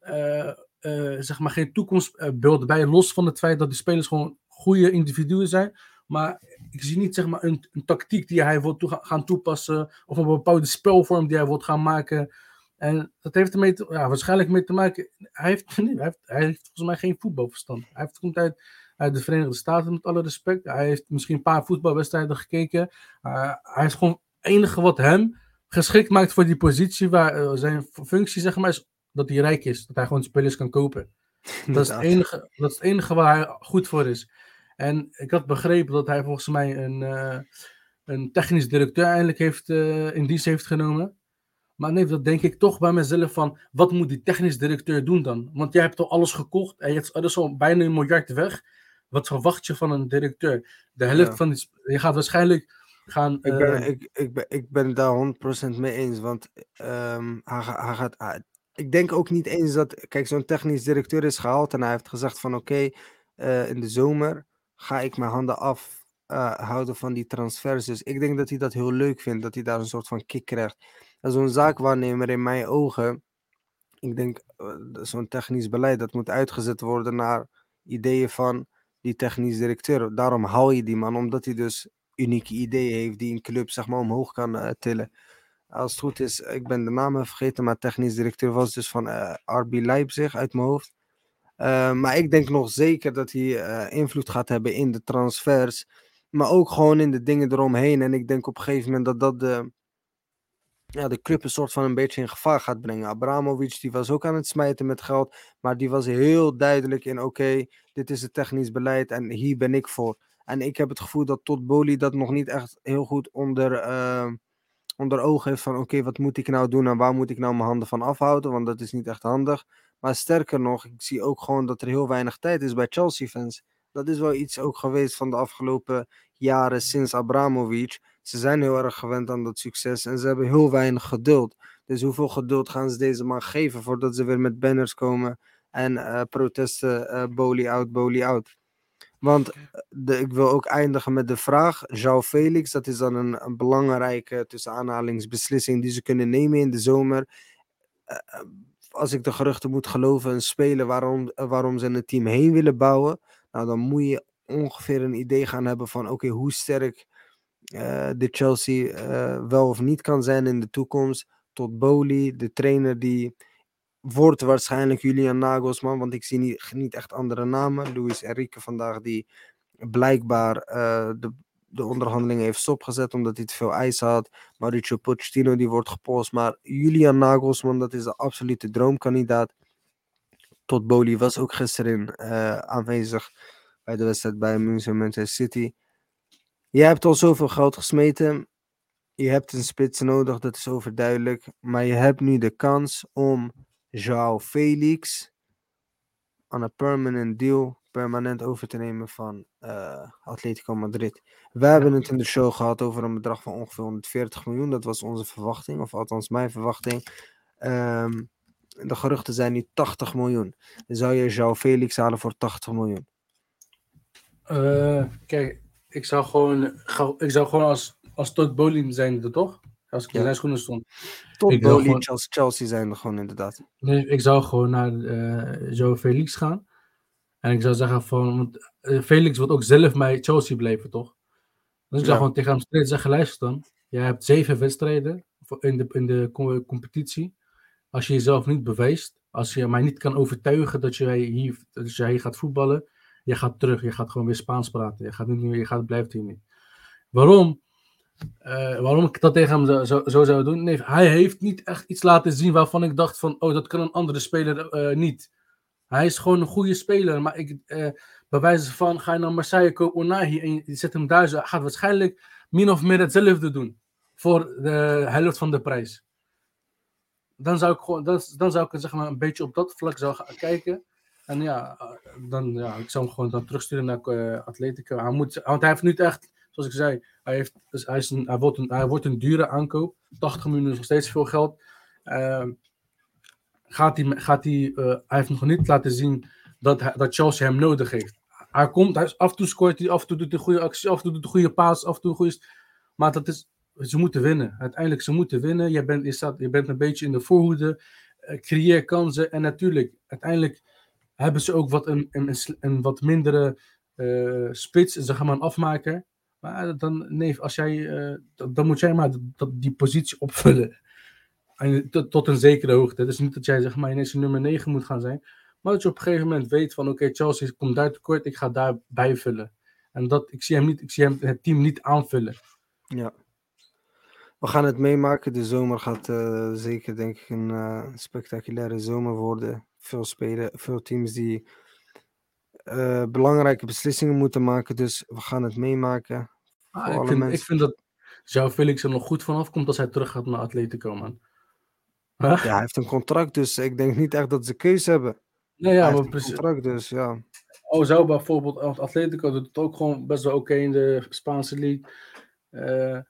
uh, eh, zeg maar geen toekomstbeeld bij, los van het feit dat die spelers gewoon goede individuen zijn. Maar ik zie niet zeg maar, een, een tactiek die hij wil toe gaan toepassen, of een bepaalde spelvorm die hij wil gaan maken. En dat heeft ermee te, ja, waarschijnlijk mee te maken. Hij heeft, nee, hij, heeft, hij heeft volgens mij geen voetbalverstand. Hij heeft, komt uit, uit de Verenigde Staten, met alle respect. Hij heeft misschien een paar voetbalwedstrijden gekeken. Uh, hij is gewoon het enige wat hem geschikt maakt voor die positie, waar uh, zijn functie zeg maar, is dat hij rijk is. Dat hij gewoon spelers kan kopen. Dat is, het enige, dat is het enige waar hij goed voor is. En ik had begrepen dat hij volgens mij een, uh, een technisch directeur eindelijk heeft, uh, in dienst heeft genomen. Maar nee, dat denk ik toch bij mezelf van, wat moet die technisch directeur doen dan? Want jij hebt al alles gekocht en je hebt alles al bijna een miljard weg. Wat verwacht je van een directeur? De helft ja. van die, je gaat waarschijnlijk gaan... Ik ben, uh, ik, ik, ben, ik ben daar 100% mee eens, want um, hij, hij gaat... Hij, ik denk ook niet eens dat, kijk, zo'n technisch directeur is gehaald en hij heeft gezegd van oké, okay, in de zomer ga ik mijn handen af uh, houden van die transfers. Dus ik denk dat hij dat heel leuk vindt, dat hij daar een soort van kick krijgt. En zo'n zaakwaarnemer in mijn ogen, ik denk uh, zo'n technisch beleid, dat moet uitgezet worden naar ideeën van die technisch directeur. Daarom hou je die man, omdat hij dus unieke ideeën heeft die een club zeg maar omhoog kan uh, tillen. Als het goed is, ik ben de naam vergeten, maar technisch directeur was dus van RB Leipzig uit mijn hoofd. Uh, maar ik denk nog zeker dat hij uh, invloed gaat hebben in de transfers. Maar ook gewoon in de dingen eromheen. En ik denk op een gegeven moment dat dat de, ja, de club een soort van een beetje in gevaar gaat brengen. Abramovic die was ook aan het smijten met geld. Maar die was heel duidelijk in: oké, dit is het technisch beleid en hier ben ik voor. En ik heb het gevoel dat tot Boli dat nog niet echt heel goed onder, uh, onder ogen heeft. Van oké, wat moet ik nou doen en waar moet ik nou mijn handen van afhouden? Want dat is niet echt handig. Maar sterker nog, ik zie ook gewoon dat er heel weinig tijd is bij Chelsea-fans. Dat is wel iets ook geweest van de afgelopen jaren sinds Abramovic. Ze zijn heel erg gewend aan dat succes en ze hebben heel weinig geduld. Dus hoeveel geduld gaan ze deze man geven voordat ze weer met banners komen en uh, protesten uh, Boli out, Boli out. Want de, ik wil ook eindigen met de vraag, João Felix, dat is dan een, een belangrijke tussen aanhalingsbeslissing die ze kunnen nemen in de zomer. Uh, als ik de geruchten moet geloven, een speler waarom, waarom ze een team heen willen bouwen. Nou, dan moet je ongeveer een idee gaan hebben van oké, hoe sterk uh, de Chelsea uh, wel of niet kan zijn in de toekomst. Tot Boli, de trainer die wordt waarschijnlijk Julian Nagelsman, want ik zie niet, echt andere namen. Luis Enrique vandaag die blijkbaar uh, de de onderhandelingen heeft stopgezet omdat hij te veel eisen had. Mauricio Pochettino die wordt gepost. Maar Julian Nagelsman, dat is de absolute droomkandidaat. Tot Boli was ook gisteren uh, aanwezig bij de wedstrijd bij München Manchester City. Je hebt al zoveel geld gesmeten. Je hebt een spits nodig, dat is overduidelijk. Maar je hebt nu de kans om João Felix aan een permanent deal permanent over te nemen van uh, Atletico Madrid. We hebben het in de show gehad over een bedrag van ongeveer 140 miljoen. Dat was onze verwachting, of althans mijn verwachting. Um, de geruchten zijn nu 80 miljoen. Zou je João Felix halen voor 80 miljoen? Uh, kijk, ik zou gewoon, ik zou gewoon als, als Todd Bowling zijn, toch? Als ik in ja. zijn schoenen stond. Todd Bowling als Chelsea zijn gewoon inderdaad. Nee, ik zou gewoon naar uh, João Felix gaan. En ik zou zeggen van, want Felix wil ook zelf bij Chelsea blijven, toch? Dus ik zou ja. gewoon tegen hem steeds zeggen, luister dan. Je hebt zeven wedstrijden in de, in de competitie. Als je jezelf niet bewijst, als je mij niet kan overtuigen dat jij hier, dat jij gaat voetballen, je gaat terug, je gaat gewoon weer Spaans praten. Je gaat niet meer, je gaat, blijft hier niet. Waarom? Uh, waarom ik dat tegen hem zo, zo, zo, zou doen? Nee, hij heeft niet echt iets laten zien waarvan ik dacht van, oh, dat kan een andere speler uh, niet. Hij is gewoon een goede speler. Maar ik, eh, bij wijze van ga je naar Marseille kopen Onahi en je zet hem zo, gaat waarschijnlijk min of meer hetzelfde doen. Voor de helft van de prijs. Dan zou ik gewoon, dan, dan zou ik zeg maar, een beetje op dat vlak zou gaan kijken. En ja, dan, ja, ik zou hem gewoon dan terugsturen naar uh, Atletico. Hij moet, want hij heeft nu echt, zoals ik zei, hij, heeft, hij, is een, hij, wordt een, hij wordt een dure aankoop. 80 miljoen is nog steeds veel geld. Uh, gaat hij, gaat hij, uh, hij heeft nog niet laten zien dat, hij, dat Chelsea hem nodig heeft. Hij komt, hij, af en toe scoort hij, af en toe doet hij goede actie, af en toe doet hij goede paas, af en toe. Maar dat is, ze moeten winnen. Uiteindelijk, ze moeten winnen. Je bent, je staat, je bent een beetje in de voorhoede. Uh, creëer kansen. En natuurlijk, uiteindelijk hebben ze ook wat een, een, een wat mindere uh, spits, zeg maar een afmaker. Maar dan, nee, als jij, dan moet jij maar die positie opvullen. En tot, tot, een zekere hoogte. Dus niet dat jij zeg maar ineens een nummer 9 moet gaan zijn. Maar dat je op een gegeven moment weet van oké, okay, Chelsea komt daar tekort, ik ga daar bijvullen. En dat, ik zie hem niet, ik zie hem het team niet aanvullen. Ja. We gaan het meemaken. De zomer gaat uh, zeker, denk ik, een uh, spectaculaire zomer worden. Veel spelen, veel teams die uh, belangrijke beslissingen moeten maken. Dus we gaan het meemaken. Ah, ik, vind, ik, vind, dat Zou Felix er nog goed vanaf komt als hij terug gaat naar Atletico, man. Huh? Ja, hij heeft een contract, dus ik denk niet echt dat ze keuze hebben. Nee, ja, maar precies. contract, dus ja. Oh, zou bijvoorbeeld Atletico doet het ook gewoon best wel oké in de Spaanse league. Uh,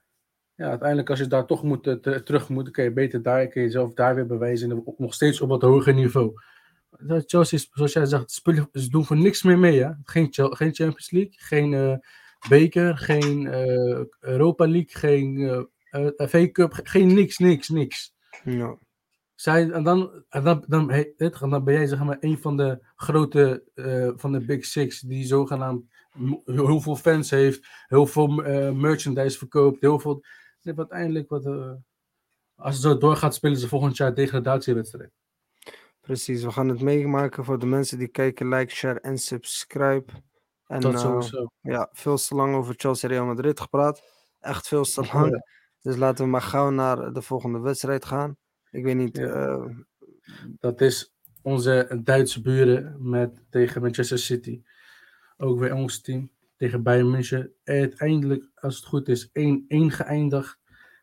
ja, uiteindelijk als je daar toch moet, uh, terug moet, kun je beter daar, kun je jezelf daar weer bewijzen. nog steeds op wat hoger niveau. Chelsea, zoals jij zegt, spullen, ze doen voor niks meer mee. Hè? Geen, geen Champions League, geen uh, beker, geen uh, Europa League, geen uh, FA Cup, geen niks, niks, niks. Ja. Zij, en dan, en dan, dan, hey, dan ben jij zeg maar een van de grote van de Big Six die zogenaamd heel veel fans heeft, heel veel merchandise verkoopt, heel veel heeft uiteindelijk wat. Uh, als het zo doorgaat, spelen ze volgend jaar degradatiewedstrijd. Precies, we gaan het meemaken voor de mensen die kijken. Like, share en subscribe. En, dat uh, sowieso. Ja, veel te lang over Chelsea Real Madrid gepraat. Echt veel te lang. Ja. Dus laten we maar gauw naar de volgende wedstrijd gaan. Ik weet niet. Ja. Uh, dat is onze Duitse buren met, tegen Manchester City. Ook weer ons team tegen Bayern München. Uiteindelijk, als het goed is, 1-1 geëindigd.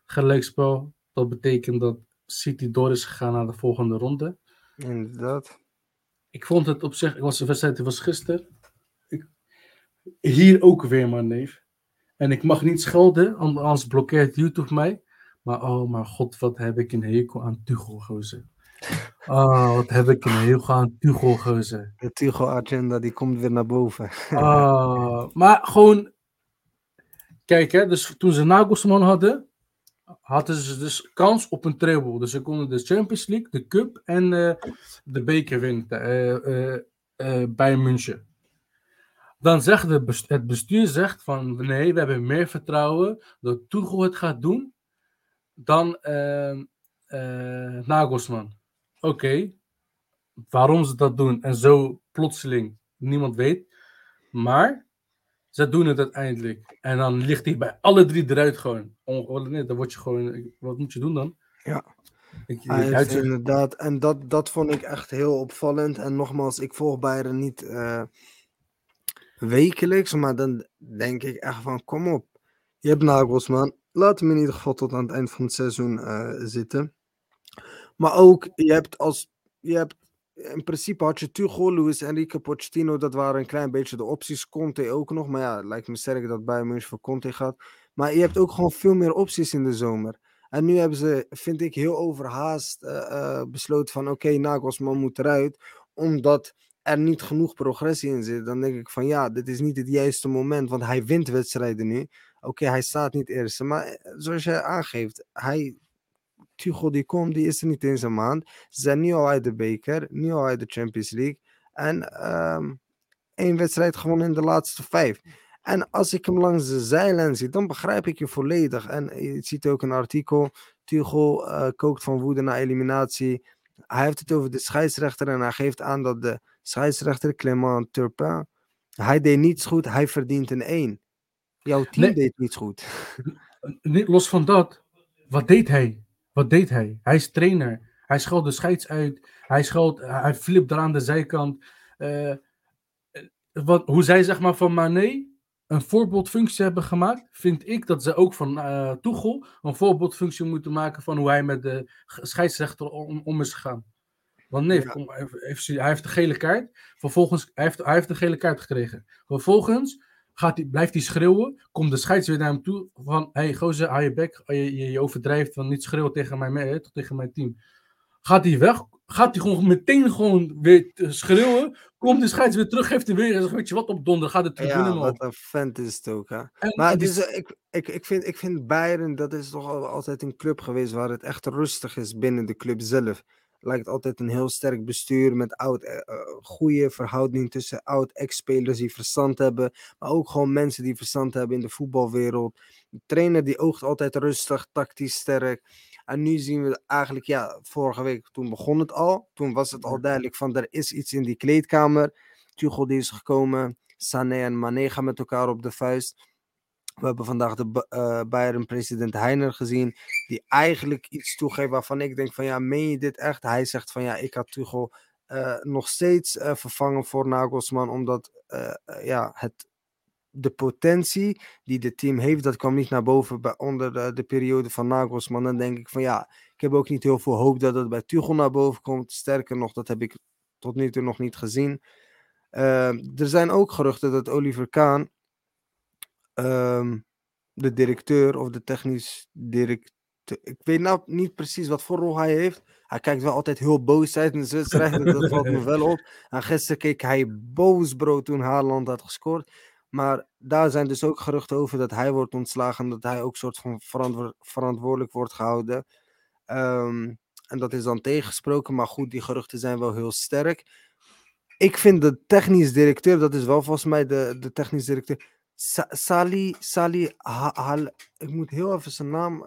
Gelijkspel. Dat betekent dat City door is gegaan naar de volgende ronde. Inderdaad. Ik vond het op zich, ik was de wedstrijd, was gisteren. Ik, hier ook weer, maar neef. En ik mag niet schelden, anders blokkeert YouTube mij. Maar oh mijn god, wat heb ik een hekel aan Tuchel, gozer. Oh, wat heb ik een hekel aan Tuchel, gozer. De Tuchel-agenda, die komt weer naar boven. Oh, maar gewoon... Kijk, hè, dus toen ze Nagelsman hadden, hadden ze dus kans op een treble. Dus ze konden de Champions League, de Cup en uh, de beker winnen uh, uh, bij München. Dan zegt de bestuur, het bestuur zegt van nee, we hebben meer vertrouwen dat Tuchel het gaat doen dan Nagelsman. Oké, okay. waarom ze dat doen en zo plotseling, niemand weet. Maar ze doen het uiteindelijk. En dan ligt hij bij alle drie eruit gewoon. Nee, dan word je gewoon. Wat moet je doen dan? Ja. Ik, inderdaad. En dat, dat vond ik echt heel opvallend. En nogmaals, ik volg Bayern niet uh, wekelijks. Maar dan denk ik echt van: kom op. Je hebt Nagelsman. Laat hem in ieder geval tot aan het eind van het seizoen uh, zitten. Maar ook, je hebt als. Je hebt in principe had je Tuchel, Luis Enrique, Pochettino, dat waren een klein beetje de opties. Conte ook nog, maar ja, het lijkt me sterk dat Bayern München voor Conte gaat. Maar je hebt ook gewoon veel meer opties in de zomer. En nu hebben ze, vind ik, heel overhaast uh, uh, besloten van oké, Nagelsman moet eruit, omdat er niet genoeg progressie in zit. Dan denk ik van ja, dit is niet het juiste moment, want hij wint wedstrijden nu. Oké, hij staat niet eerste, maar eh, zoals jij aangeeft, hij Tuchel die komt, die is er niet in zijn maand. Ze zijn nu al uit de beker, nu al uit de Champions League. En um, één wedstrijd gewonnen in de laatste vijf. En als ik hem langs de zijlijn zie, dan begrijp ik je volledig. En je ziet ook een artikel, Tuchel uh, kookt van woede naar eliminatie. Hij heeft het over de scheidsrechter en hij geeft aan dat de scheidsrechter Clément Turpin, hij deed niets goed, hij verdient een 1. Jouw team nee, deed niets goed. Los van dat, wat deed hij? Wat deed hij? Hij is trainer. Hij schalt de scheids uit. Hij schalt, hij flipt er aan de zijkant. Uh, wat, hoe zij zeg maar van Mané een voorbeeldfunctie hebben gemaakt, vind ik dat ze ook van uh, Tuchel een voorbeeldfunctie moeten maken van hoe hij met de scheidsrechter om, om is gegaan. Want nee, ja. kom, heeft, hij heeft de gele kaart. Vervolgens, hij heeft, hij heeft de gele kaart gekregen. Vervolgens gaat hij, blijft hij schreeuwen. Komt de scheids weer naar hem toe. Van, hey gozer, hou je bek. Je, je, je overdrijft van niet schreeuwen tegen mijn, hè, tegen mijn team. Gaat hij weg. Gaat hij gewoon meteen gewoon weer schreeuwen. Komt de scheids weer terug. Geeft hij weer. Zegt, weet je wat op donder. Gaat de tribune ja, wat een vent is het ook. Hè? maar het is, ik, ik, ik, vind, ik vind Bayern, dat is toch altijd een club geweest waar het echt rustig is binnen de club zelf. Lijkt altijd een heel sterk bestuur met oud, uh, goede verhouding tussen oud-ex-spelers die verstand hebben, maar ook gewoon mensen die verstand hebben in de voetbalwereld. De trainer die oogt altijd rustig, tactisch sterk. En nu zien we eigenlijk, ja, vorige week toen begon het al. Toen was het al duidelijk van er is iets in die kleedkamer. Tuchel die is gekomen, Sané en Mané gaan met elkaar op de vuist. We hebben vandaag de uh, Bayern-president Heiner gezien, die eigenlijk iets toegeeft waarvan ik denk van ja, meen je dit echt? Hij zegt van ja, ik had Tuchel uh, nog steeds uh, vervangen voor Nagelsman, omdat ja, het, de potentie die het team heeft, dat kwam niet naar boven bij, onder de, de, periode van Nagelsman. Dan denk ik van ja, ik heb ook niet heel veel hoop dat het bij Tuchel naar boven komt. Sterker nog, dat heb ik tot nu toe nog niet gezien. er zijn ook geruchten dat Oliver Kahn um, de directeur of de technisch directeur. Ik weet nou niet precies wat voor rol hij heeft. Hij kijkt wel altijd heel boos uit in de wedstrijd. dat valt me wel op. En gisteren keek hij boos, bro, toen Haaland had gescoord. Maar daar zijn dus ook geruchten over dat hij wordt ontslagen. En dat hij ook soort van verantwo verantwoordelijk wordt gehouden. Um, en dat is dan tegengesproken. Maar goed, die geruchten zijn wel heel sterk. Ik vind de technisch directeur, dat is wel volgens mij de, de technisch directeur Sa Sali, Sali Hal, ik moet heel even zijn naam,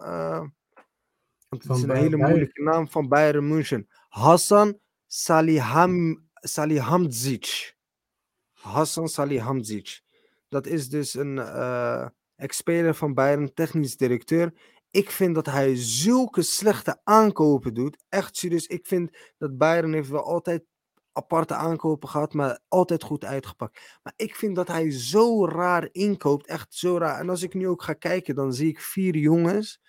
want het is een hele moeilijke naam van Bayern München. Hassan Saliham, Salihamidzic. Hassan Salihamidzic. Dat is dus een ex-speler van Bayern, technisch directeur. Ik vind dat hij zulke slechte aankopen doet. Echt serieus. Ik vind dat Bayern heeft wel altijd aparte aankopen gehad, maar altijd goed uitgepakt. Maar ik vind dat hij zo raar inkoopt, echt zo raar. En als ik nu ook ga kijken, dan zie ik vier jongens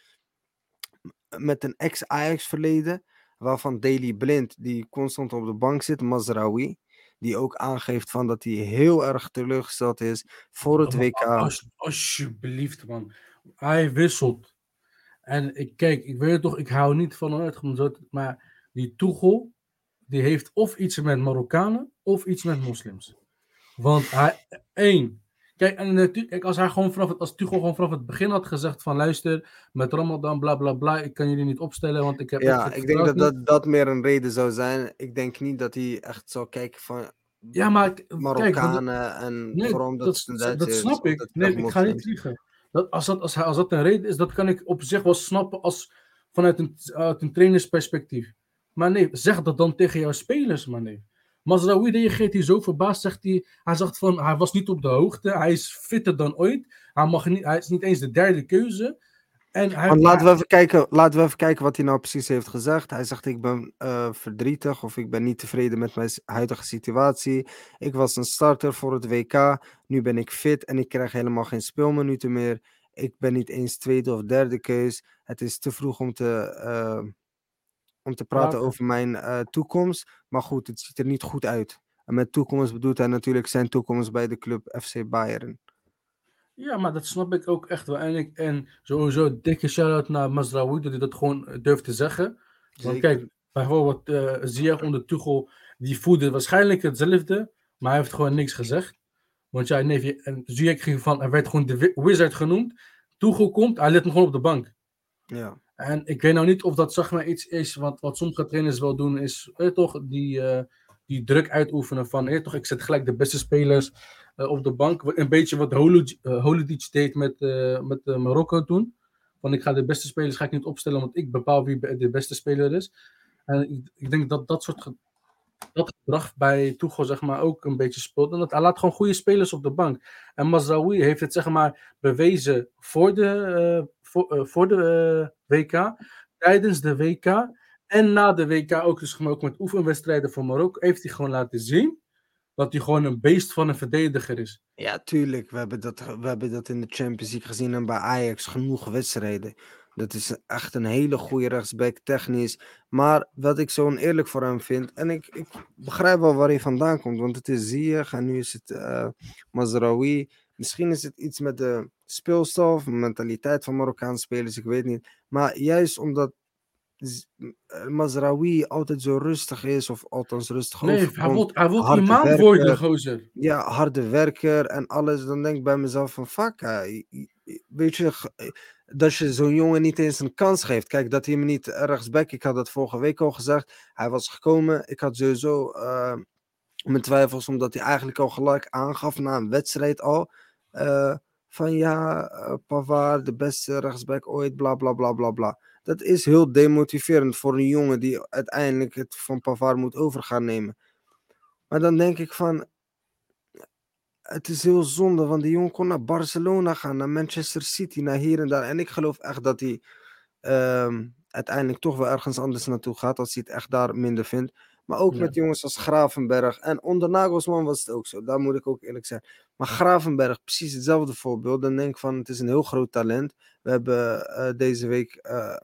met een ex-Ajax verleden, waarvan Daily Blind, die constant op de bank zit, Mazraoui, die ook aangeeft van dat hij heel erg teleurgesteld is voor het WK. Als, alsjeblieft, man. Hij wisselt. En ik kijk, ik weet toch, ik hou niet van uitgenodigd, maar die Toegel, die heeft of iets met Marokkanen of iets met moslims. Want hij, één, kijk, en natuurlijk, als hij gewoon vanaf het, als Tuchel gewoon vanaf het begin had gezegd van luister, met Ramadan, bla bla bla, ik kan jullie niet opstellen, want ik heb... Ja, ik denk dat, dat dat meer een reden zou zijn. Ik denk niet dat hij echt zou kijken van... Ja, maar... Marokkanen kijk, en nee, dat, dat, dat snap ik. Nee, ik ga niet liegen. Dat, als, dat, als, als dat een reden is, dat kan ik op zich wel snappen als vanuit een, uit een trainersperspectief. Maar nee, zeg dat dan tegen jouw spelers, maar nee. Mazraoui reageert hier zo verbaasd, zegt hij. Hij zegt van, hij was niet op de hoogte, hij is fitter dan ooit. Hij, mag niet, hij is niet eens de derde keuze. En hij, laten, we even kijken, laten we even kijken wat hij nou precies heeft gezegd. Hij zegt, ik ben uh, verdrietig of ik ben niet tevreden met mijn huidige situatie. Ik was een starter voor het WK, nu ben ik fit en ik krijg helemaal geen speelminuten meer. Ik ben niet eens tweede of derde keus. Het is te vroeg om te... Uh, om te praten over mijn uh, toekomst. Maar goed, het ziet er niet goed uit. En met toekomst bedoelt hij natuurlijk zijn toekomst bij de club FC Bayern. Ja, maar dat snap ik ook echt wel. En, ik, en sowieso dikke shout-out naar Mazraoui dat hij dat gewoon eh, durft te zeggen. Want kijk, bijvoorbeeld uh, Ziyech onder Tuchel, die voelde waarschijnlijk hetzelfde, maar hij heeft gewoon niks gezegd. Want ja, nee, en Ziyech ging van, hij werd gewoon de wizard genoemd. Tuchel komt, hij let hem gewoon op de bank. Ja. En ik weet nou niet of dat zeg maar iets is wat, wat sommige trainers wel doen, is eh, toch die, uh, die druk uitoefenen van eh, toch, ik zet gelijk de beste spelers uh, op de bank. Een beetje wat Holidic deed met, met Marokko toen. Van ik ga de beste spelers ga ik niet opstellen, want ik bepaal wie de beste speler is. En ik, ik denk dat dat soort dat gedrag bij Tuchel zeg maar ook een beetje speelt. En dat, hij laat gewoon goede spelers op de bank. En Mazraoui heeft het zeg maar bewezen voor de, voor, uh, voor de uh, WK, tijdens de WK en na de WK ook, dus ook met oefenwedstrijden voor Marokko, heeft hij gewoon laten zien dat hij gewoon een beest van een verdediger is. Ja, tuurlijk. We hebben dat, we hebben dat in de Champions League gezien en bij Ajax genoeg wedstrijden. Dat is echt een hele goede rechtsback, technisch. Maar wat ik zo oneerlijk voor hem vind. En ik, ik begrijp wel waar hij vandaan komt. Want het is Ziyech en nu is het uh, Mazraoui. Misschien is het iets met de speelstof, mentaliteit van Marokkaanse spelers, ik weet niet. Maar juist omdat Mazraoui altijd zo rustig is, of althans rustig Nee, hij wordt, hij wordt worden, gozer. Ja, harde werker en alles. Dan denk ik bij mezelf van, fuck, weet je, dat je zo'n jongen niet eens een kans geeft. Kijk, dat hij hem niet rechtsback, ik had dat vorige week al gezegd. Hij was gekomen, ik had sowieso uh, mijn twijfels, omdat hij eigenlijk al gelijk aangaf na een wedstrijd al. Uh, van ja, uh, Pavard, de beste rechtsback ooit, bla bla bla bla bla. Dat is heel demotiverend voor een jongen die uiteindelijk het van Pavard moet over gaan nemen. Maar dan denk ik van, het is heel zonde, want die jongen kon naar Barcelona gaan, naar Manchester City, naar hier en daar. En ik geloof echt dat hij um, uiteindelijk toch wel ergens anders naartoe gaat, als hij het echt daar minder vindt. Maar ook ja. met jongens als Gravenberg. En onder Nagelsman was het ook zo, daar moet ik ook eerlijk zijn. Maar Gravenberg, precies hetzelfde voorbeeld. Dan denk ik van, het is een heel groot talent. We hebben uh, deze week, uh,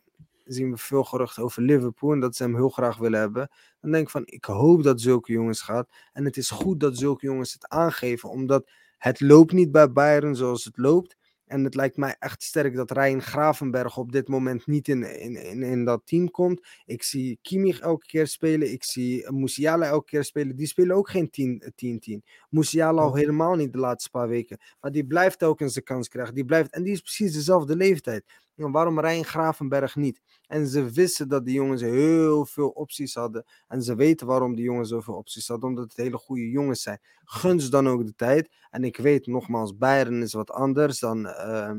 zien we veel geruchten over Liverpool en dat ze hem heel graag willen hebben. Dan denk ik van, ik hoop dat zulke jongens gaat. En het is goed dat zulke jongens het aangeven, omdat het loopt niet bij Bayern zoals het loopt. En het lijkt mij echt sterk dat Ryan Gravenberg op dit moment niet in, in, in, in dat team komt. Ik zie Kimmich elke keer spelen. Ik zie Musiala elke keer spelen. Die spelen ook geen 10-10. Musiala al helemaal niet de laatste paar weken. Maar die blijft ook eens de kans krijgen. Die blijft, en die is precies dezelfde leeftijd. En waarom Ryan Gravenberg niet? En ze wisten dat die jongens heel veel opties hadden. En ze weten waarom die jongens zoveel opties hadden. Omdat het hele goede jongens zijn. Guns dan ook de tijd. En ik weet nogmaals, Bayern is wat anders dan. Uh,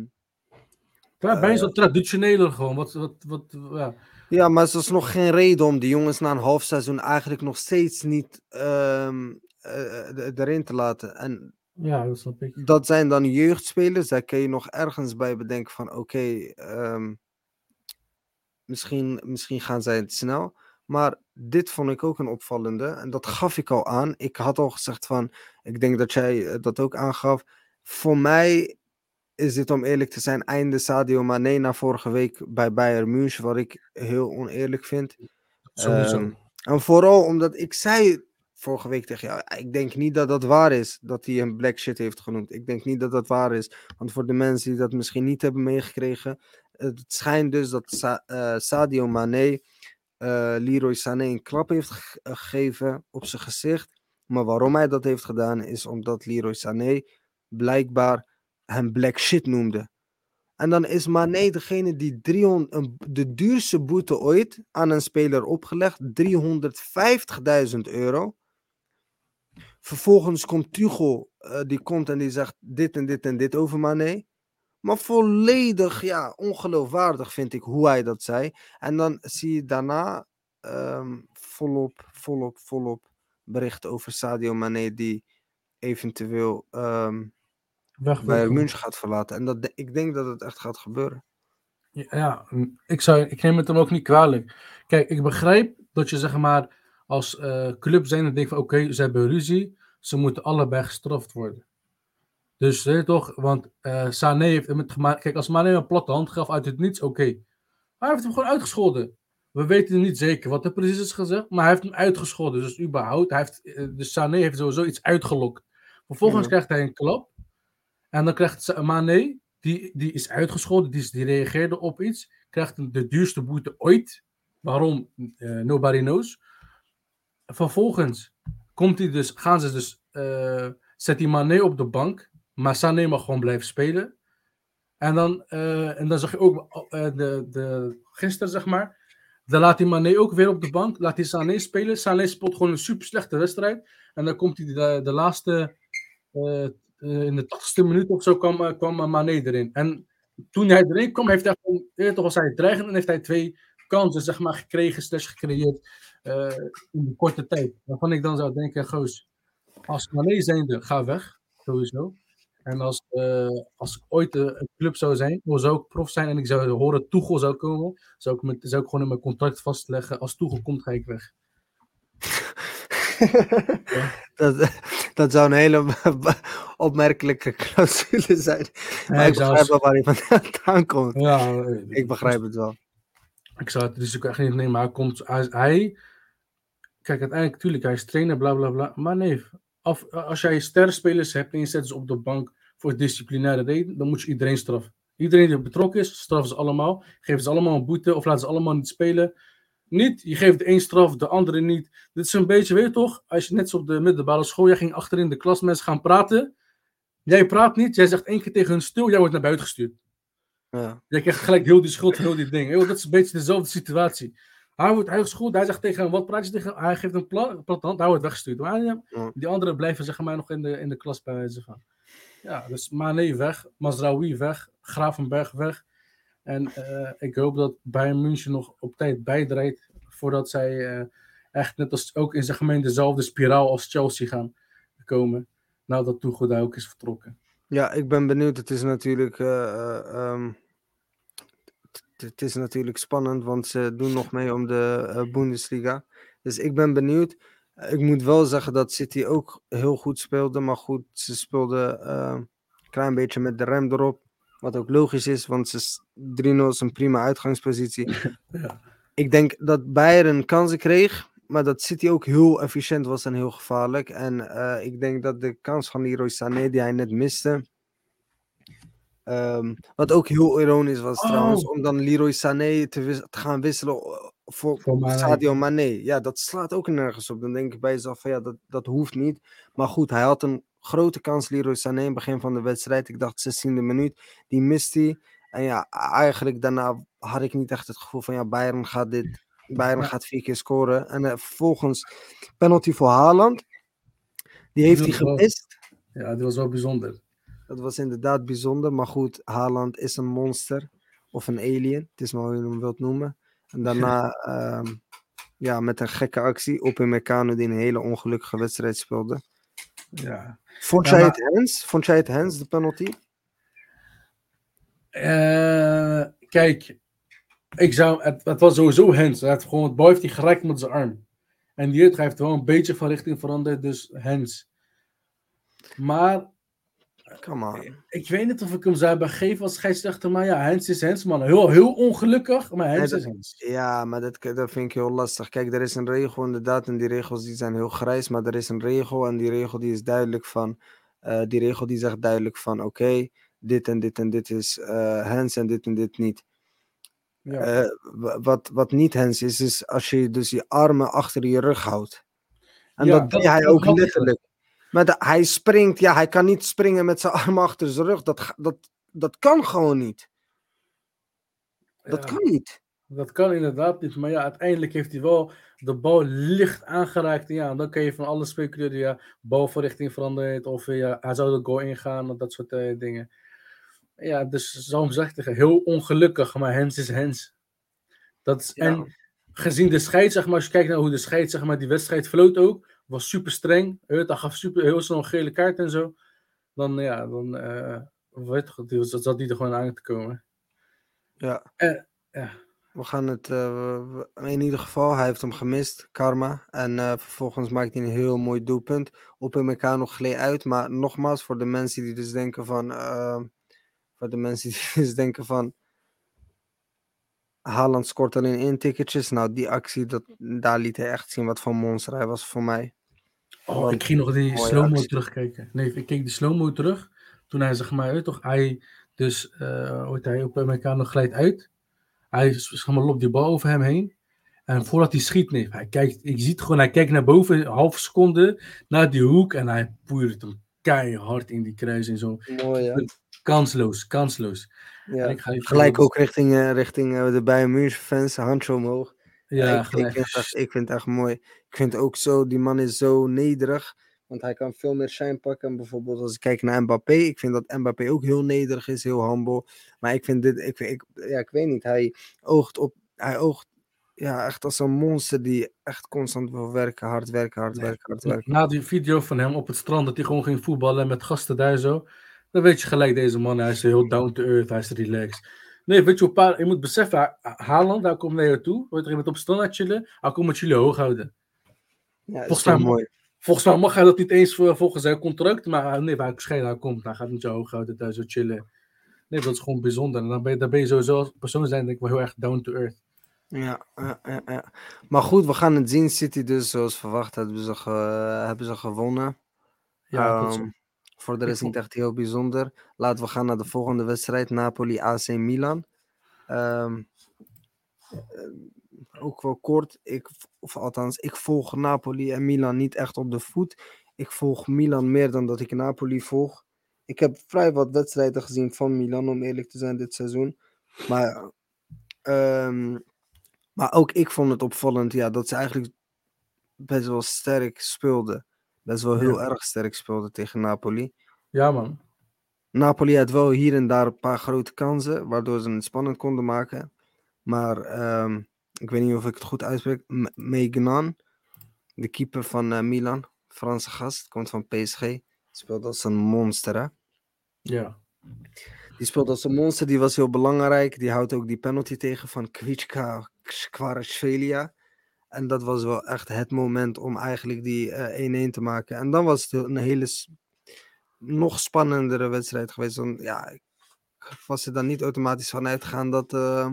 ja, is wat traditioneler gewoon. Wat, wat, wat, ja. ja, maar er is nog geen reden om die jongens na een half seizoen eigenlijk nog steeds niet uh, uh, erin te laten. En ja, dat snap ik. Dat zijn dan jeugdspelers. Daar kun je nog ergens bij bedenken van oké, okay, um, misschien, misschien gaan zij het snel. Maar dit vond ik ook een opvallende. En dat gaf ik al aan. Ik had al gezegd van, ik denk dat jij dat ook aangaf. Voor mij is dit om eerlijk te zijn einde Sadio Mane na vorige week bij Bayern München. Wat ik heel oneerlijk vind. Sowieso. Um, en vooral omdat ik zei vorige week tegen jou. Ik denk niet dat dat waar is dat hij een black shit heeft genoemd. Ik denk niet dat dat waar is. Want voor de mensen die dat misschien niet hebben meegekregen. Het schijnt dus dat uh, Sadio Mane uh, Leroy Sané een klap heeft ge gegeven op zijn gezicht. Maar waarom hij dat heeft gedaan is omdat Leroy Sané blijkbaar hem black shit noemde. En dan is Mane degene die 300, de duurste boete ooit aan een speler opgelegd. 350.000 euro. Vervolgens komt Tuchel, uh, die komt en die zegt dit en dit en dit over Mane. Maar volledig, ja, ongeloofwaardig vind ik hoe hij dat zei. En dan zie je daarna um, volop, volop, volop berichten over Sadio Mane die eventueel um, bij München gaat verlaten. En dat, ik denk dat het echt gaat gebeuren. Ja, ik, zou, ik neem het hem ook niet kwalijk. Kijk, ik begrijp dat je zeg maar als uh, club zijn en denkt van oké, okay, ze hebben ruzie, ze moeten allebei gestraft worden. Dus je toch, want uh, Sané heeft hem gemaakt. Kijk, als Mane een platte hand gaf uit het niets, oké. Okay. Maar hij heeft hem gewoon uitgescholden. We weten niet zeker wat er precies is gezegd, maar hij heeft hem uitgescholden. Dus überhaupt, hij heeft, uh, dus Sané heeft sowieso iets uitgelokt. Vervolgens ja. krijgt hij een klap. En dan krijgt Mane, die, die is uitgescholden, die, die reageerde op iets, krijgt de duurste boete ooit. Waarom? Uh, nobody knows. Vervolgens komt hij dus, gaan ze dus, uh, zet die Mane op de bank, maar Sané mag gewoon blijven spelen. En dan, uh, en dan zag je ook uh, de, de, gisteren, zeg maar, dan laat hij Mane ook weer op de bank, laat hij Sané spelen. Sané speelt gewoon een super slechte wedstrijd. En dan komt hij de, de laatste, in de 80ste minuut of zo, kwam, kwam Mane erin. En toen hij erin kwam, heeft hij gewoon, toch was hij dreigend en heeft hij twee kansen, zeg maar, gekregen, slash gecreëerd uh, in de korte tijd. Waarvan ik dan zou denken, goos, als Mané zijnde, ga weg, sowieso. En als, uh, als ik ooit een club zou zijn, of zou ik prof zijn en ik zou horen Toegel zou komen, zou ik, met, zou ik gewoon in mijn contract vastleggen, als Toegel komt, ga ik weg. ja. dat, dat zou een hele opmerkelijke clausule zijn. Ja, maar ik, ik begrijp wel waar hij vandaan komt. Ja, ik begrijp het wel. Ik zou het risico echt niet nemen, maar hij komt, hij Kijk, uiteindelijk, natuurlijk, hij is trainer, bla bla bla. Maar nee, of, als jij sterrenspelers hebt en je zet ze op de bank voor disciplinaire reden, dan moet je iedereen straffen. Iedereen die betrokken is, straffen ze allemaal. Geven ze allemaal een boete of laten ze allemaal niet spelen. Niet, je geeft de een straf, de andere niet. Dit is een beetje, weet je toch, als je net zo op de middelbare school, jij ging achterin de klas mensen gaan praten. Jij praat niet, jij zegt één keer tegen hun stil, jij wordt naar buiten gestuurd. Ja. Je krijgt gelijk heel die schuld, heel die ding. Dat is een beetje dezelfde situatie. Hij wordt goed, hij zegt tegen hem, wat praat je tegen hem? Hij geeft een plan, hij wordt weggestuurd. Maar hij- die anderen blijven zeg maar nog in de, in de klas bij wijze van. Ja, dus Mane weg, Mazraoui weg, Gravenberg weg. En eh, ik hoop dat Bayern München nog op tijd bijdraait voordat zij eh, echt net als ook in zijn gemeen dezelfde spiraal als Chelsea gaan komen. Nou dat Tuchel daar ook is vertrokken. Ja, ik ben benieuwd. Het is natuurlijk. eh, eh, ehm, het is natuurlijk spannend, want ze doen nog mee om de eh, Bundesliga. Dus ik ben benieuwd. Eh, Ik moet wel zeggen dat City ook heel goed speelde. Maar goed, ze speelden eh, een klein beetje met de rem erop. Wat ook logisch is, want ze s- 3-0 is een prima uitgangspositie. Ja. Ik denk dat Bayern kansen kreeg, maar dat City ook heel efficiënt was en heel gevaarlijk. En ik denk dat de kans van Leroy Sané, die hij net miste. Ehm, wat ook heel ironisch was Oh. trouwens, om dan Leroy Sané te, wis- te gaan wisselen voor, Voor Mane. Sadio Mane. Ja, dat slaat ook nergens op. Dan denk ik bij jezelf van ja, dat, dat hoeft niet. Maar goed, hij had een grote kans, Leroy Sané, in het begin van de wedstrijd. Ik dacht 16e minuut, die mist hij. En ja, eigenlijk daarna had ik niet echt het gevoel van ja, Bayern gaat dit, Bayern Ja. gaat vier keer scoren. En eh, vervolgens penalty voor Haaland. Die heeft hij Dat gemist. Ja, die was wel bijzonder. Dat was inderdaad bijzonder. Maar goed, Haaland is een monster. Of een alien. Het is maar hoe je hem wilt noemen. En daarna, ehm, ja, met een gekke actie. Op in Meccano die een hele ongelukkige wedstrijd speelde. Ja. Vond Ja, jij maar- het hands? Vond jij het hands, de penalty? Eh, kijk, ik zou, het, het was sowieso Hens. Hij heeft gewoon, het bal heeft hij geraakt met zijn arm. En die heeft wel een beetje van richting veranderd, dus Hens. Maar Come on. ik weet niet of ik hem zou hebben gegeven als scheidsrechter, maar ja, Hens is Hens, man. Heel, heel ongelukkig, maar Hens Nee, is Hens. Ja, maar dat, dat vind ik heel lastig. Kijk, er is een regel inderdaad. En die regels die zijn heel grijs. Maar er is een regel. En die regel die is duidelijk van. eh, die regel die zegt duidelijk van. Oké, dit en dit en dit is eh hands en dit en dit niet. Ja. Eh, wa- wat, wat niet hands is, is als je dus je armen achter je rug houdt. En Ja, dat deed hij ook letterlijk. Maar de- hij springt, ja, hij kan niet springen met zijn armen achter zijn rug. Dat, dat, dat kan gewoon niet. Dat Ja. kan niet. Dat kan inderdaad niet, maar ja, uiteindelijk heeft hij wel de bal licht aangeraakt. Ja, en dan kun je van alles speculeren. Ja, bal van richting veranderd, of eh, ja, hij zou de goal ingaan, of dat soort eh, dingen. Ja, dus zo gezegd, heel ongelukkig, maar Hens is Hens. Dat is, Ja. En gezien de scheid, zeg maar, als je kijkt naar hoe de scheid, zeg maar, die wedstrijd vloot ook, was super streng. Hij gaf super, heel snel een gele kaart en zo. Dan, ja, dan weet je, die- zat die er gewoon aan te komen. Ja. Eh, ja. We gaan het, eh, in ieder geval, hij heeft hem gemist, Karma. En vervolgens maakt hij een heel mooi doelpunt. Op in elkaar nog gleed uit. Maar nogmaals, voor de mensen die dus denken van, voor de mensen die dus denken van, Haaland scoort alleen één ticketjes. Nou, die actie, dat, daar liet hij echt zien wat voor monster hij was voor mij. Oh, ik ging nog die slow-mo terugkijken. Nee, ik keek die slow-mo terug. Toen hij, zeg maar, toch, hij dus, eh hoe heet hij, op nog glijdt uit. Hij zeg maar, loopt die bal over hem heen. En voordat hij schiet, nee, hij kijkt, ik zie het gewoon, hij kijkt naar boven, een halve seconde, naar die hoek. En hij poeiert hem keihard in die kruis en zo. Mooi, ja. Kansloos, kansloos. En ja. ik ga Gelijk ook richting, eh, richting eh, de Bayern München fans, handje omhoog. Ja, ik, vind het echt, ik vind het echt mooi. Ik vind ook zo, die man is zo nederig. Want hij kan veel meer shine pakken. Bijvoorbeeld als ik kijk naar Mbappé. Ik vind dat Mbappé ook heel nederig is, heel humble. Maar ik vind dit, ik, ik, ja, ik weet niet. Hij oogt op, hij oogt ja, echt als een monster die echt constant wil werken. Hard werken, hard werken, hard werken. Na die video van hem op het strand, dat hij gewoon ging voetballen met gasten daar zo. Dan weet je gelijk, deze man, hij is heel down to earth, hij is relaxed. Nee, weet je, paar, je moet beseffen, Ha- Haaland, daar komt naar je toe. Je, je bent op het chillen, hij komt met jullie hoog houden. Ja, Volgens mij- mooi. Volgens mij mag hij dat niet eens voor, volgens zijn contract, maar nee, waar hij waarschijnlijk hij komt, hij gaat met jou hoog houden, daar zo chillen. Nee, dat is gewoon bijzonder. En dan ben je, dan ben je sowieso als persoon zijn, denk ik wel heel erg down to earth. Ja, ja, ja, ja. Maar goed, we gaan het zien. City dus, zoals verwacht, hebben ze, ge- hebben ze gewonnen. Ja, voor de rest niet echt heel bijzonder. Laten we gaan naar de volgende wedstrijd. Napoli AC Milan. Ehm, eh, ook wel kort. Ik, of althans, ik volg Napoli en Milan niet echt op de voet. Ik volg Milan meer dan dat ik Napoli volg. Ik heb vrij wat wedstrijden gezien van Milan, om eerlijk te zijn, dit seizoen. Maar, ehm, maar ook ik vond het opvallend ja, dat ze eigenlijk best wel sterk speelden. Best wel heel Ja. erg sterk speelden tegen Napoli. Ja, man. Napoli had wel hier en daar een paar grote kansen, waardoor ze het spannend konden maken. Maar ehm, ik weet niet of ik het goed uitspreek. M- Maignan, de keeper van eh, Milan, Franse gast, komt van PSG. Speelt als een monster, hè? Ja. Die speelt als een monster, die was heel belangrijk. Die houdt ook die penalty tegen van Kwiczka Kvaratskhelia. En dat was wel echt het moment om eigenlijk die eh, 1-1 te maken. En dan was het een hele nog spannendere wedstrijd geweest. Want ja, ik was er dan niet automatisch van uitgegaan dat eh,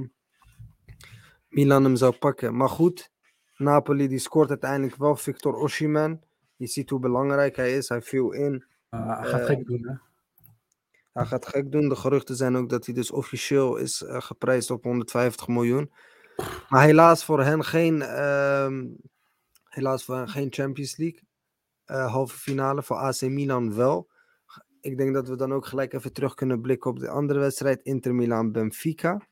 Milan hem zou pakken. Maar goed, Napoli die scoort uiteindelijk wel Victor Osimhen. Je ziet hoe belangrijk hij is. Hij viel in. Ah, hij gaat Eh, gek doen, hè? Hij gaat gek doen. De geruchten zijn ook dat hij dus officieel is eh, geprijsd op 150 miljoen. Maar helaas voor hen geen, ehm, helaas voor hen geen Champions League. eh, halve finale voor AC Milan wel. Ik denk dat we dan ook gelijk even terug kunnen blikken op de andere wedstrijd. Inter Milan Benfica.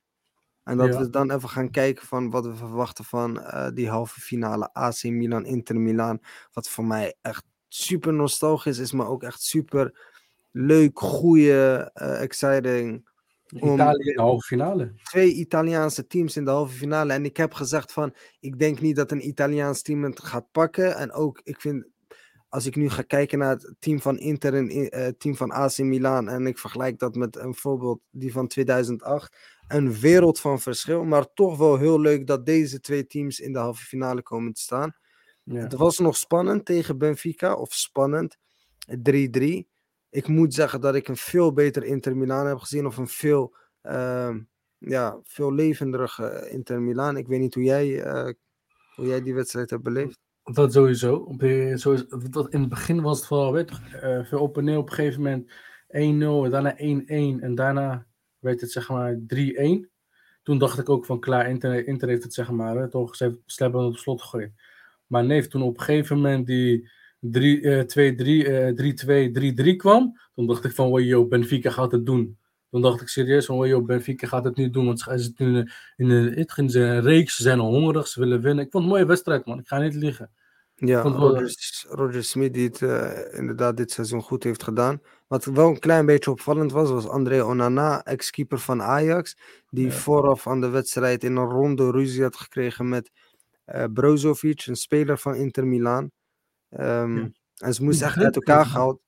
En dat Ja. we dan even gaan kijken van wat we verwachten van eh, die halve finale AC Milan Inter Milan. Wat voor mij echt super nostalgisch is, maar ook echt super leuk, goede, eh, exciting. Om- Italië in de halve finale. Twee Italiaanse teams in de halve finale. En ik heb gezegd van, ik denk niet dat een Italiaans team het gaat pakken. En ook, ik vind, als ik nu ga kijken naar het team van Inter en eh, het team van AC Milan. En ik vergelijk dat met een voorbeeld die van 2008. Een wereld van verschil. Maar toch wel heel leuk dat deze twee teams in de halve finale komen te staan. Ja. Het was nog spannend tegen Benfica, of spannend. 3-3. Ik moet zeggen dat ik een veel beter Inter Milan heb gezien, of een veel, ehm, ja, veel levendige Inter Milan. Ik weet niet hoe jij, eh, hoe jij die wedstrijd hebt beleefd. Dat sowieso. Sowieso dat, in het begin was het vooral weet, eh, veel op en neer. Op een gegeven moment 1-0 en daarna 1-1 en daarna werd het zeg maar 3-1. Toen dacht ik ook van klaar, Inter, heeft het zeg maar toch ze hebben het op slot gegooid. Maar nee, toen op een gegeven moment die 3, eh, 2-3, eh, 3-2, 3-3 kwam, toen dacht ik van wow, yo, Benfica gaat het doen. Toen dacht ik serieus van wow, yo, Benfica gaat het niet doen, want ze zitten in, een- in, een- in zijn reeks, ze zijn al hongerig, ze willen winnen. Ik vond het een mooie wedstrijd man, ik ga niet liegen. Ja, Roger, Smith die het eh, inderdaad dit seizoen goed heeft gedaan. Wat wel een klein beetje opvallend was, was André Onana, ex-keeper van Ajax. Die Ja. vooraf aan de wedstrijd in een ronde ruzie had gekregen met Brozovic, een speler van Inter Milan. Ehm, Ja. En ze moesten echt uit elkaar gehaald.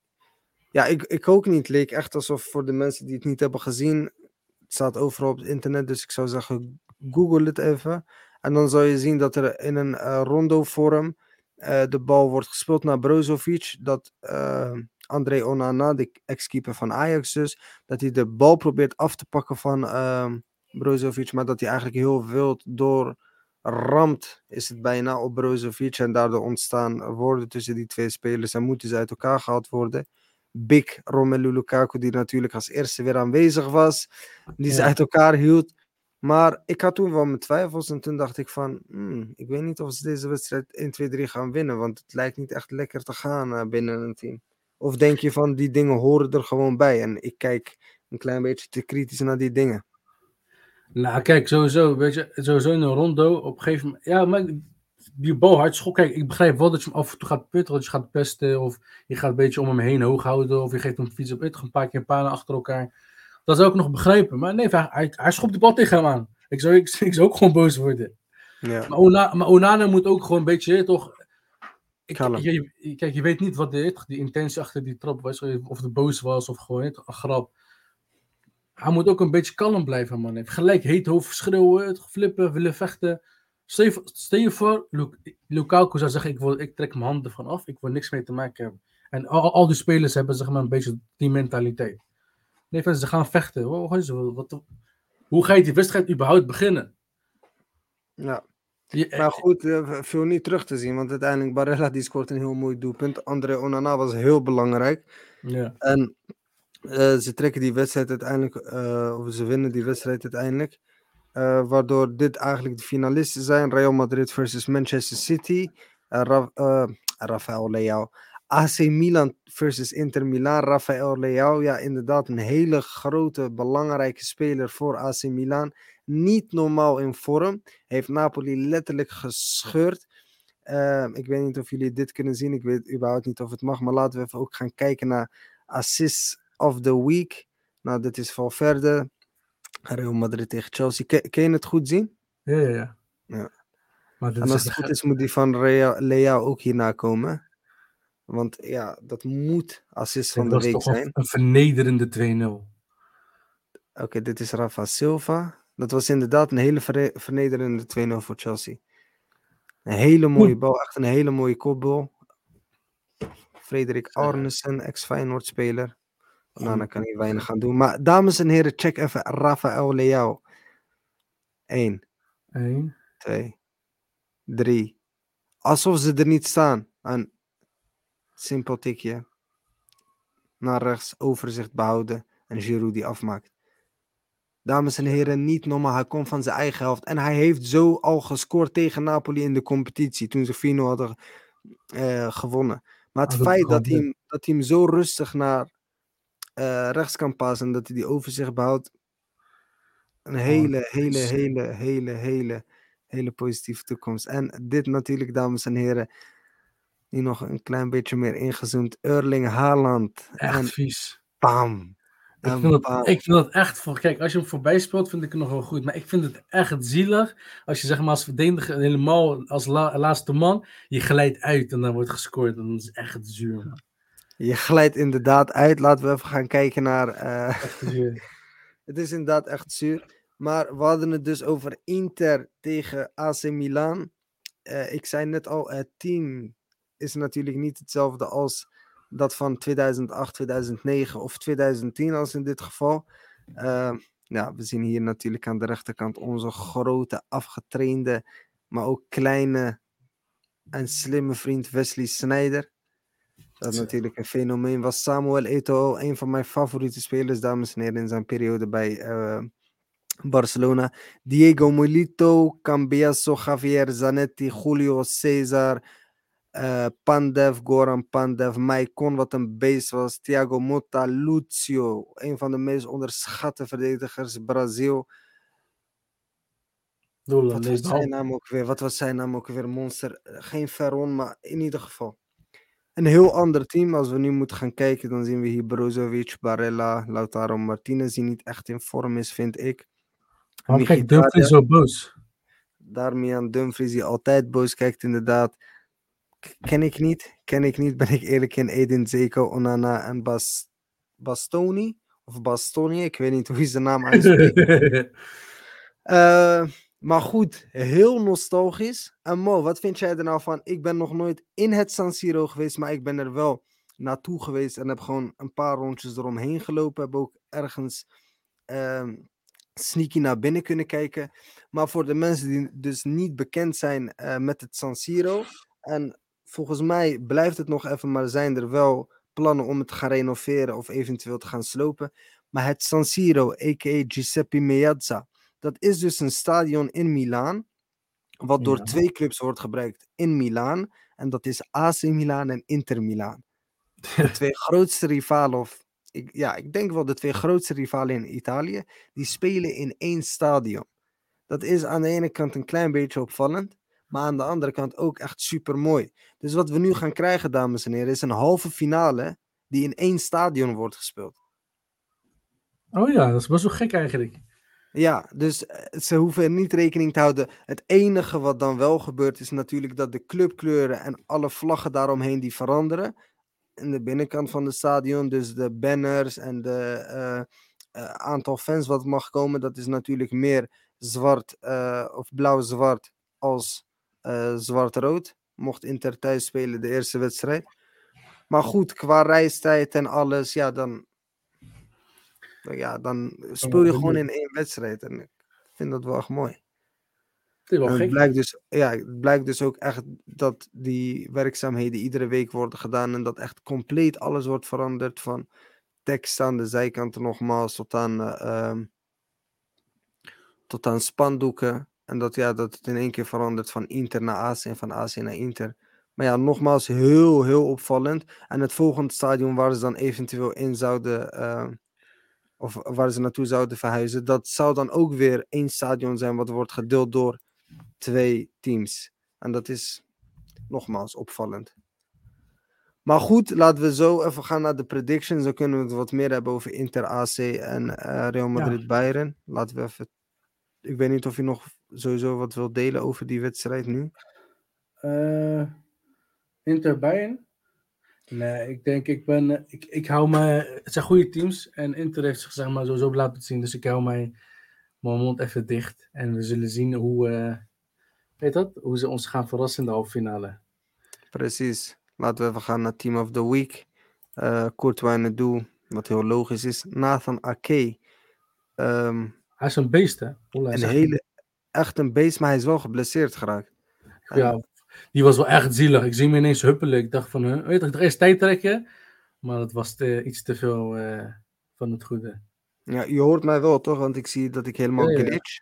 Ja, ik, ik ook niet. Leek echt alsof voor de mensen die het niet hebben gezien. Het staat overal op het internet, dus ik zou zeggen, google het even. En dan zal je zien dat er in een eh, rondo-vorm eh, de bal wordt gespeeld naar Brozovic. Dat eh, André Onana, de ex-keeper van Ajax dus, dat hij de bal probeert af te pakken van ehm Brozovic, maar dat hij eigenlijk heel wild door ramt, is het bijna, op Brozovic. En daardoor ontstaan woorden tussen die twee spelers en moeten ze uit elkaar gehaald worden. Big Romelu Lukaku, die natuurlijk als eerste weer aanwezig was, die ze Ja. uit elkaar hield. Maar ik had toen wel mijn twijfels en toen dacht ik van, hmm, ik weet niet of ze deze wedstrijd 1, 2, 3 gaan winnen, want het lijkt niet echt lekker te gaan eh, binnen een team. Of denk je van, die dingen horen er gewoon bij en ik kijk een klein beetje te kritisch naar die dingen. Nou, kijk, sowieso, weet je, sowieso in een rondo, op een gegeven moment, ja, maar die bal hard schok, kijk, ik begrijp wel dat je hem af en toe gaat putten, dat je gaat pesten, of je gaat een beetje om hem heen hoog houden, of je geeft hem fiets op het, een paar keer panen achter elkaar. Dat zou ik nog begrijpen, maar nee, hij, hij, hij schopt de bal tegen hem aan. Ik zou, ik, ik zou ook gewoon boos worden. Ja, Maar, Ona, maar Onana moet ook gewoon een beetje, toch, ik, je, kijk, je weet niet wat de, die intentie achter die trap was, of het boos was, of gewoon het, een grap. Hij moet ook een beetje kalm blijven, man. Hij heeft gelijk heet hoofd schreeuwen, het flippen, willen vechten. Stel je, voor- Lukaku zou zeggen, ik, wil, ik trek mijn handen ervan af, ik wil niks mee te maken hebben. En al, al die spelers hebben zeg maar een beetje die mentaliteit. Nee, van, ze gaan vechten. Wat, hoe ga je die wedstrijd überhaupt beginnen? ja. Je- Maar goed, eh, veel niet terug te zien, want uiteindelijk Barella die scoort een heel mooi doelpunt. André Onana was heel belangrijk. ja. En eh, ze trekken die wedstrijd uiteindelijk, eh, of ze winnen die wedstrijd uiteindelijk. Eh, waardoor dit eigenlijk de finalisten zijn. Real Madrid versus Manchester City. Ra- Rafael Leao. AC Milan versus Inter Milan. Rafael Leao, ja, inderdaad een hele grote, belangrijke speler voor AC Milan. Niet normaal in vorm. Heeft Napoli letterlijk gescheurd. Ehm, ik weet niet of jullie dit kunnen zien. Ik weet überhaupt niet of het mag. Maar laten we even ook gaan kijken naar assists of the week. Nou, dit is Valverde. Real Madrid tegen Chelsea. Ken, ken je het goed zien? Ja, ja, ja. Ja. Maar En als het echt- goed is, moet die van Rea- Leao ook hierna komen. Want ja, dat moet assist van de week zijn. een vernederende 2-0. Oké, dit is Rafa Silva. Dat was inderdaad een hele vernederende 2-0 voor Chelsea. Een hele mooie bal, echt een hele mooie kopbal. Frederik Arnesen, ex-Feyenoord speler. Nou, dan kan hij weinig gaan doen. Maar dames en heren, check even Rafael Leao. 1, Eén. 2, 3. Alsof ze er niet staan. Een simpel tikje. Naar rechts, overzicht behouden. En Giroud die afmaakt. Dames en heren, niet normaal. Hij komt van zijn eigen helft. En hij heeft zo al gescoord tegen Napoli in de competitie. Toen ze 4-0 hadden eh, gewonnen. Maar het Ah, dat feit dat hij, hem, dat hij hem zo rustig naar eh, rechts kan passen. En dat hij die overzicht behoudt. Een hele, dat hele, is- hele, hele, hele, hele positieve toekomst. En dit natuurlijk, dames en heren. Die nog een klein beetje meer ingezoomd. Erling Haaland. Echt En vies. bam. Ik vind, dat, bam. ik vind dat echt voor. Kijk, als je hem voorbij speelt, vind ik het nog wel goed. Maar ik vind het echt zielig. Als je zeg maar als verdediger helemaal als la- laatste man. Je glijdt uit en dan wordt gescoord. En dat is echt zuur. Man. Je glijdt inderdaad uit. Laten we even gaan kijken naar. eh, het is inderdaad echt zuur. Maar we hadden het dus over Inter tegen AC Milan. Eh, ik zei net al, het team is natuurlijk niet hetzelfde als dat van 2008, 2009 of 2010 als in dit geval. Eh, ja, we zien hier natuurlijk aan de rechterkant onze grote, afgetrainde, maar ook kleine en slimme vriend Wesley Sneijder. Dat Zo. natuurlijk een fenomeen was. Samuel Eto'o, een van mijn favoriete spelers, dames en heren, in zijn periode bij eh, Barcelona. Diego Molito, Cambiaso, Javier Zanetti, Julio Cesar, eh, Pandev, Goran Pandev, Maicon, wat een beest was. Thiago Motta, Lucio, een van de meest onderschatte verdedigers, Brazil. Doelen, Wat was zijn naam ook weer? Wat was zijn naam ook weer? Monster. Eh, Geen Ferron, maar in ieder geval. Een heel ander team. Als we nu moeten gaan kijken, dan zien we hier Brozovic, Barella, Lautaro Martinez, die niet echt in vorm is, vind ik. Waarom kijkt Dumfries zo boos? Darmian Dumfries, die altijd boos kijkt, inderdaad. Ken ik niet. Ken ik niet, ben ik eerlijk in. Edin Zeko, Onana en Bas Bastoni. Of Bastoni, ik weet niet hoe je zijn naam uitspreekt. Eh, maar goed, heel nostalgisch. En Mo, wat vind jij er nou van? Ik ben nog nooit in het San Siro geweest, maar ik ben er wel naartoe geweest en heb gewoon een paar rondjes eromheen gelopen. Heb ook ergens ehm, sneaky naar binnen kunnen kijken. Maar voor de mensen die dus niet bekend zijn eh, met het San Siro, en volgens mij blijft het nog even, maar zijn er wel plannen om het te gaan renoveren of eventueel te gaan slopen. Maar het San Siro, a.k.a. Giuseppe Meazza, dat is dus een stadion in Milaan, wat door Ja. twee clubs wordt gebruikt in Milaan. En dat is AC Milan en Inter Milaan. De twee grootste rivalen, of ik, ja, ik denk wel de twee grootste rivalen in Italië, die spelen in één stadion. Dat is aan de ene kant een klein beetje opvallend, maar aan de andere kant ook echt super mooi. Dus wat we nu gaan krijgen, dames en heren, is een halve finale die in één stadion wordt gespeeld. Oh ja, dat is best wel gek eigenlijk. Ja, dus eh, ze hoeven niet rekening te houden. Het enige wat dan wel gebeurt is natuurlijk dat de clubkleuren en alle vlaggen daaromheen die veranderen. In de binnenkant van het stadion, dus de banners en de eh, eh, aantal fans wat mag komen, dat is natuurlijk meer zwart of blauw-zwart als zwart-rood. Mocht Inter thuis spelen de eerste wedstrijd. Maar goed, qua reistijd en alles, ja, dan, ja, dan speel je gewoon in één wedstrijd. En ik vind dat wel echt mooi. Het is wel En het gek. blijkt dus, ja, het blijkt dus ook echt dat die werkzaamheden iedere week worden gedaan en dat echt compleet alles wordt veranderd van tekst aan de zijkanten nogmaals tot aan, eh, ehm, tot aan spandoeken. En dat, ja, dat het in één keer verandert van Inter naar AC en van AC naar Inter. Maar ja, nogmaals, heel, heel opvallend. En het volgende stadion waar ze dan eventueel in zouden, eh, of waar ze naartoe zouden verhuizen, dat zou dan ook weer één stadion zijn wat wordt gedeeld door twee teams. En dat is nogmaals opvallend. Maar goed, laten we zo even gaan naar de predictions. Dan kunnen we het wat meer hebben over Inter AC en eh, Real Madrid Bayern. Laten we even. Ik weet niet of je nog sowieso wat wil delen over die wedstrijd nu. Uh, Inter Bayern? Nee, ik denk, ik ben, eh, ik, ik hou me, het zijn goede teams en Inter heeft zich zeg maar sowieso laten zien, dus ik hou mij, mijn mond even dicht en we zullen zien hoe, uh, weet dat, hoe ze ons gaan verrassen in de halve finale. Precies. Laten we even gaan naar Team of the Week. Uh, Courtois wat heel logisch is. Nathan Ake. Um, hij is een beest, hè? een hele, echt een beest, maar hij is wel geblesseerd geraakt. Ja, die was wel echt zielig. Ik zie hem ineens huppelen. Ik dacht van, huh, weet je, ik eerst tijd trekken. Maar het was te, iets te veel uh, van het goede. Ja, je hoort mij wel, toch? Want ik zie dat ik helemaal ja, ja. glitch.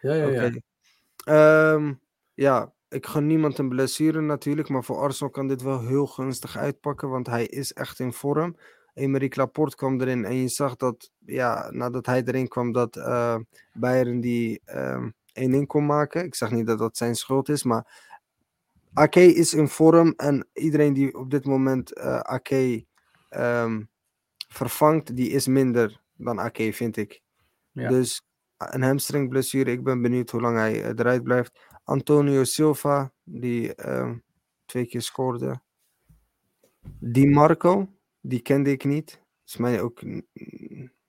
Ja, ja, ja. Okay. Um, ja, ik gun niemand een blessure natuurlijk, maar voor Arsenal kan dit wel heel gunstig uitpakken, want hij is echt in vorm. Emerick Laporte kwam erin en je zag dat, ja, nadat hij erin kwam, dat uh, Bayern die uh, 1-1 kon maken. Ik zeg niet dat dat zijn schuld is, maar Ake is in vorm en iedereen die op dit moment uh, Ake um, vervangt, die is minder dan Ake, vind ik. Ja. Dus een hamstringblessure, ik ben benieuwd hoe lang hij eruit blijft. Antonio Silva, die uh, twee keer scoorde. Di Marco, die kende ik niet. Is mij ook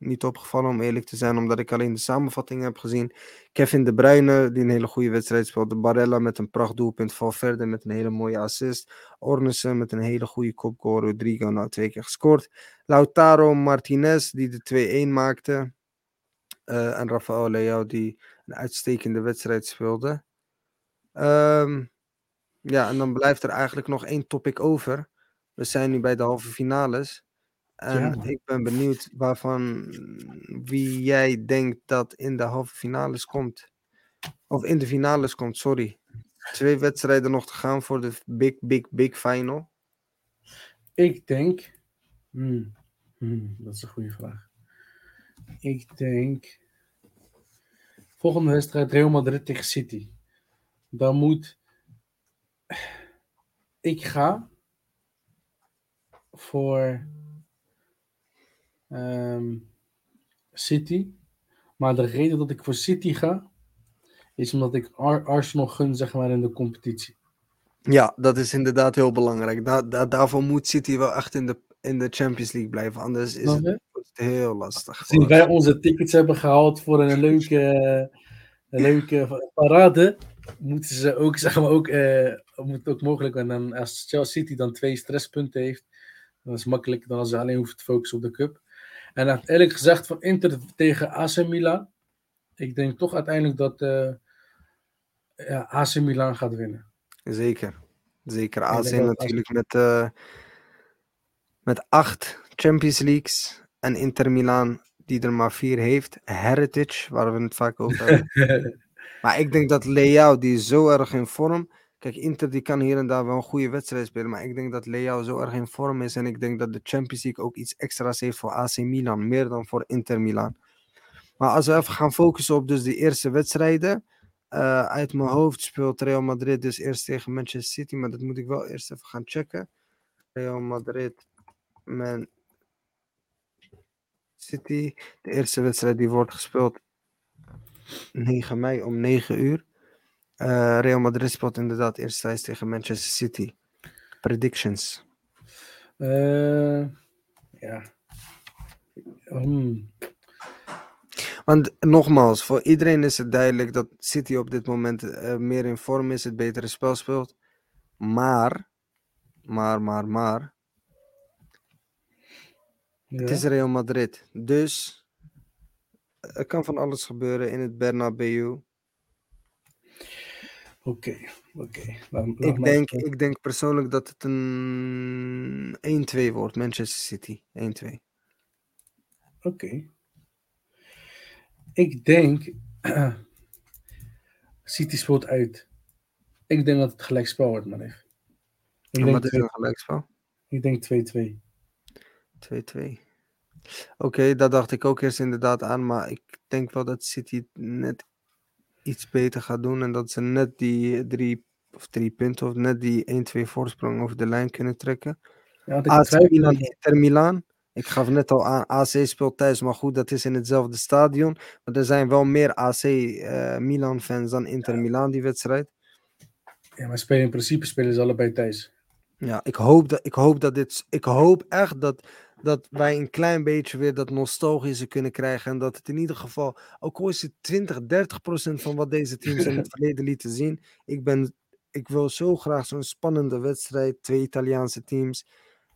niet opgevallen om eerlijk te zijn, omdat ik alleen de samenvatting heb gezien. Kevin De Bruyne, die een hele goede wedstrijd speelde. Barella met een prachtdoelpunt. Valverde met een hele mooie assist. Ornissen met een hele goede kopgoal. Rodrigo nou twee keer gescoord. Lautaro Martinez, die de 2-1 maakte. Uh, en Rafael Leao, die een uitstekende wedstrijd speelde. Um, ja, en dan blijft er eigenlijk nog één topic over. We zijn nu bij de halve finales. En ja. ik ben benieuwd waarvan wie jij denkt dat in de halve finales komt. Of in de finales komt, sorry. Twee wedstrijden nog te gaan voor de big, big, big final. Ik denk. Hmm, hmm, dat is een goede vraag. Ik denk. Volgende wedstrijd Real Madrid tegen City. Dan moet. Ik ga voor um, City. Maar de reden dat ik voor City ga, is omdat ik Ar Arsenal gun, zeg maar, in de competitie. Ja, dat is inderdaad heel belangrijk. Da da daarvoor moet City wel echt in de, in de Champions League blijven. Anders is het heel lastig. Zien wij onze tickets hebben gehaald voor een leuke, een leuke parade, moeten ze ook, zeg maar, ook, uh, moet ook mogelijk. En dan, als Chelsea City dan twee stresspunten heeft, dan is het makkelijker dan als ze alleen hoeven te focussen op de cup. En eerlijk gezegd van Inter tegen AC Milan. Ik denk toch uiteindelijk dat uh, ja, AC Milan gaat winnen. Zeker. Zeker. AC natuurlijk met, uh, met acht Champions Leagues. En Inter Milan die er maar vier heeft. Heritage, waar we het vaak over hebben. maar ik denk dat Leao, die is zo erg in vorm. Kijk, Inter die kan hier en daar wel een goede wedstrijd spelen. Maar ik denk dat Leao zo erg in vorm is. En ik denk dat de Champions League ook iets extra's heeft voor AC Milan. Meer dan voor Inter Milan. Maar als we even gaan focussen op dus de eerste wedstrijden. Uh, uit mijn hoofd speelt Real Madrid dus eerst tegen Manchester City. Maar dat moet ik wel eerst even gaan checken. Real Madrid, Man City. De eerste wedstrijd die wordt gespeeld 9 mei om 9 uur. Uh, Real Madrid speelt inderdaad eerst thuis tegen Manchester City. Predictions. Uh, ja. Um. Want nogmaals, voor iedereen is het duidelijk dat City op dit moment uh, meer in vorm is, het betere spel speelt. Maar, maar, maar, maar. Ja. Het is Real Madrid. Dus er kan van alles gebeuren in het Bernabeu. Oké, oké. Ik, denk, ik denk persoonlijk dat het een 1-2 wordt, Manchester City. 1-2. Oké. Okay. Ik denk. City speelt uit. Ik denk dat het gelijk spel wordt, man. Ik En denk, wat is een gelijkspel? ik denk 2-2. 2-2. Oké, dat dacht ik ook eerst inderdaad aan, maar ik denk wel dat City net iets beter gaat doen en dat ze net die drie of drie punten of net die 1-2 voorsprong over de lijn kunnen trekken. Ja, AC Milan. Inter Milan. Ik gaf net al aan, AC speelt thuis, maar goed, dat is in hetzelfde stadion. Maar er zijn wel meer AC eh, Milan fans dan Inter Milan die wedstrijd. Ja, maar spelen in principe spelen ze allebei thuis. Ja, ik hoop dat, ik hoop dat dit. Ik hoop echt dat, dat wij een klein beetje weer dat nostalgische kunnen krijgen. En dat het in ieder geval. Ook al is het 20, 30 procent van wat deze teams in het verleden lieten zien. Ik, ben, ik wil zo graag zo'n spannende wedstrijd. Twee Italiaanse teams.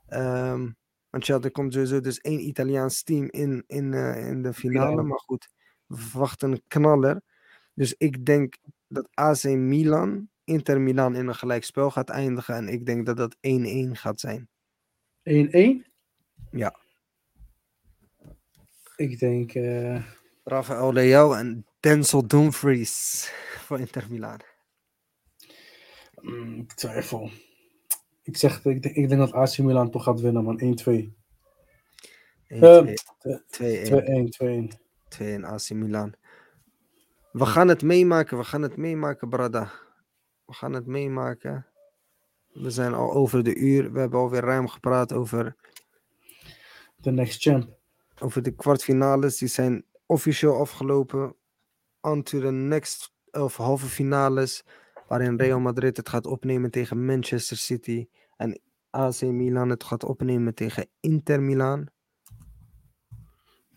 Ehm, want ja, er komt sowieso dus één Italiaans team in, in, eh, in de finale. Finale. Maar goed, we verwachten een knaller. Dus ik denk dat AC Milan, Inter Milan in een gelijkspel gaat eindigen. En ik denk dat dat 1-1 gaat zijn. 1-1? Ja. Ik denk... eh, Rafael Leao en Denzel Dumfries voor Inter Milan. mm, ik twijfel. Ik zeg, ik, denk- ik denk dat AC Milan toch gaat winnen, man. 1-2. 1-2, Ehm, 2-1. 2-1, 2-1. 2-1 AC Milan. We gaan het meemaken, we gaan het meemaken, Brada. We gaan het meemaken. We zijn al over de uur. We hebben alweer ruim gepraat over, De next champ. over de kwartfinales. Die zijn officieel afgelopen. On to the next of halve finales. Waarin Real Madrid het gaat opnemen tegen Manchester City. En AC Milan het gaat opnemen tegen Inter Milan.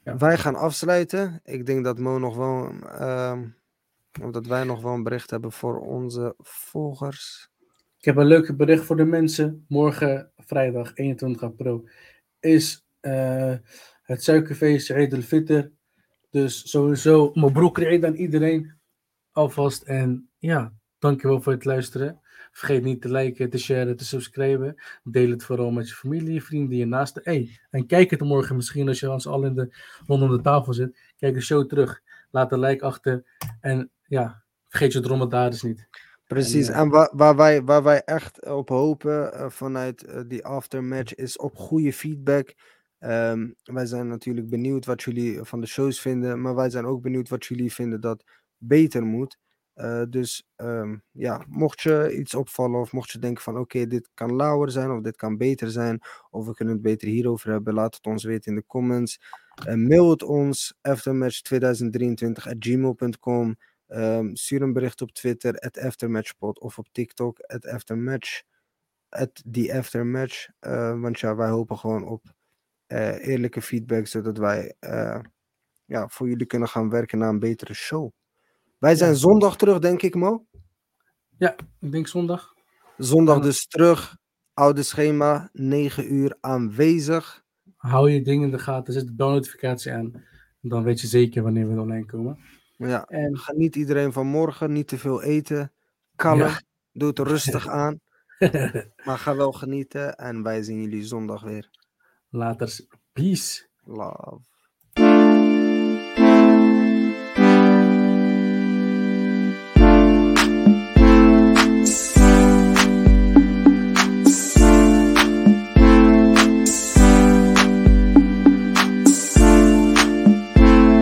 Ja. Wij gaan afsluiten. Ik denk dat Mo nog wel. ehm, of dat wij nog wel een bericht hebben voor onze volgers. Ik heb een leuke bericht voor de mensen. Morgen, vrijdag 21 april, is eh, het suikerfeest Eid al-Fitr. Dus sowieso, mijn broek Eid aan iedereen alvast. En ja, dankjewel voor het luisteren. Vergeet niet te liken, te sharen, te subscriben. Deel het vooral met je familie, je vrienden, je naasten. Hey, en kijk het morgen misschien als je ons al in de, rondom de tafel zit. Kijk de show terug. Laat een like achter. En ja, vergeet je dromedarisch niet. Precies. En, En, eh, waar, waar, wij, waar wij echt op hopen eh, vanuit die aftermatch is op goede feedback. Ehm, wij zijn natuurlijk benieuwd wat jullie van de shows vinden. Maar wij zijn ook benieuwd wat jullie vinden dat beter moet. Eh, dus ehm, ja, mocht je iets opvallen of mocht je denken van oké, dit kan lauwer zijn of dit kan beter zijn. Of we kunnen het beter hierover hebben, laat het ons weten in de comments. Eh, mail het ons, aftermatch2023 at gmail.com. Ehm, stuur een bericht op Twitter, at aftermatchpod, of op TikTok, at aftermatch, at. Eh, want ja, wij hopen gewoon op eh, eerlijke feedback, zodat wij eh, ja, voor jullie kunnen gaan werken naar een betere show. Wij zijn zondag terug, denk ik, Mo. Ja, ik denk zondag. Zondag Ja. dus terug. Oude schema, 9 uur aanwezig. Hou je dingen in de gaten, zet de belnotificatie aan. Dan weet je zeker wanneer we online komen. Ja, En geniet iedereen van morgen. Niet te veel eten. Kalm. Ja. Doe het rustig aan. Maar ga wel genieten. En wij zien jullie zondag weer. Later. Peace. Love.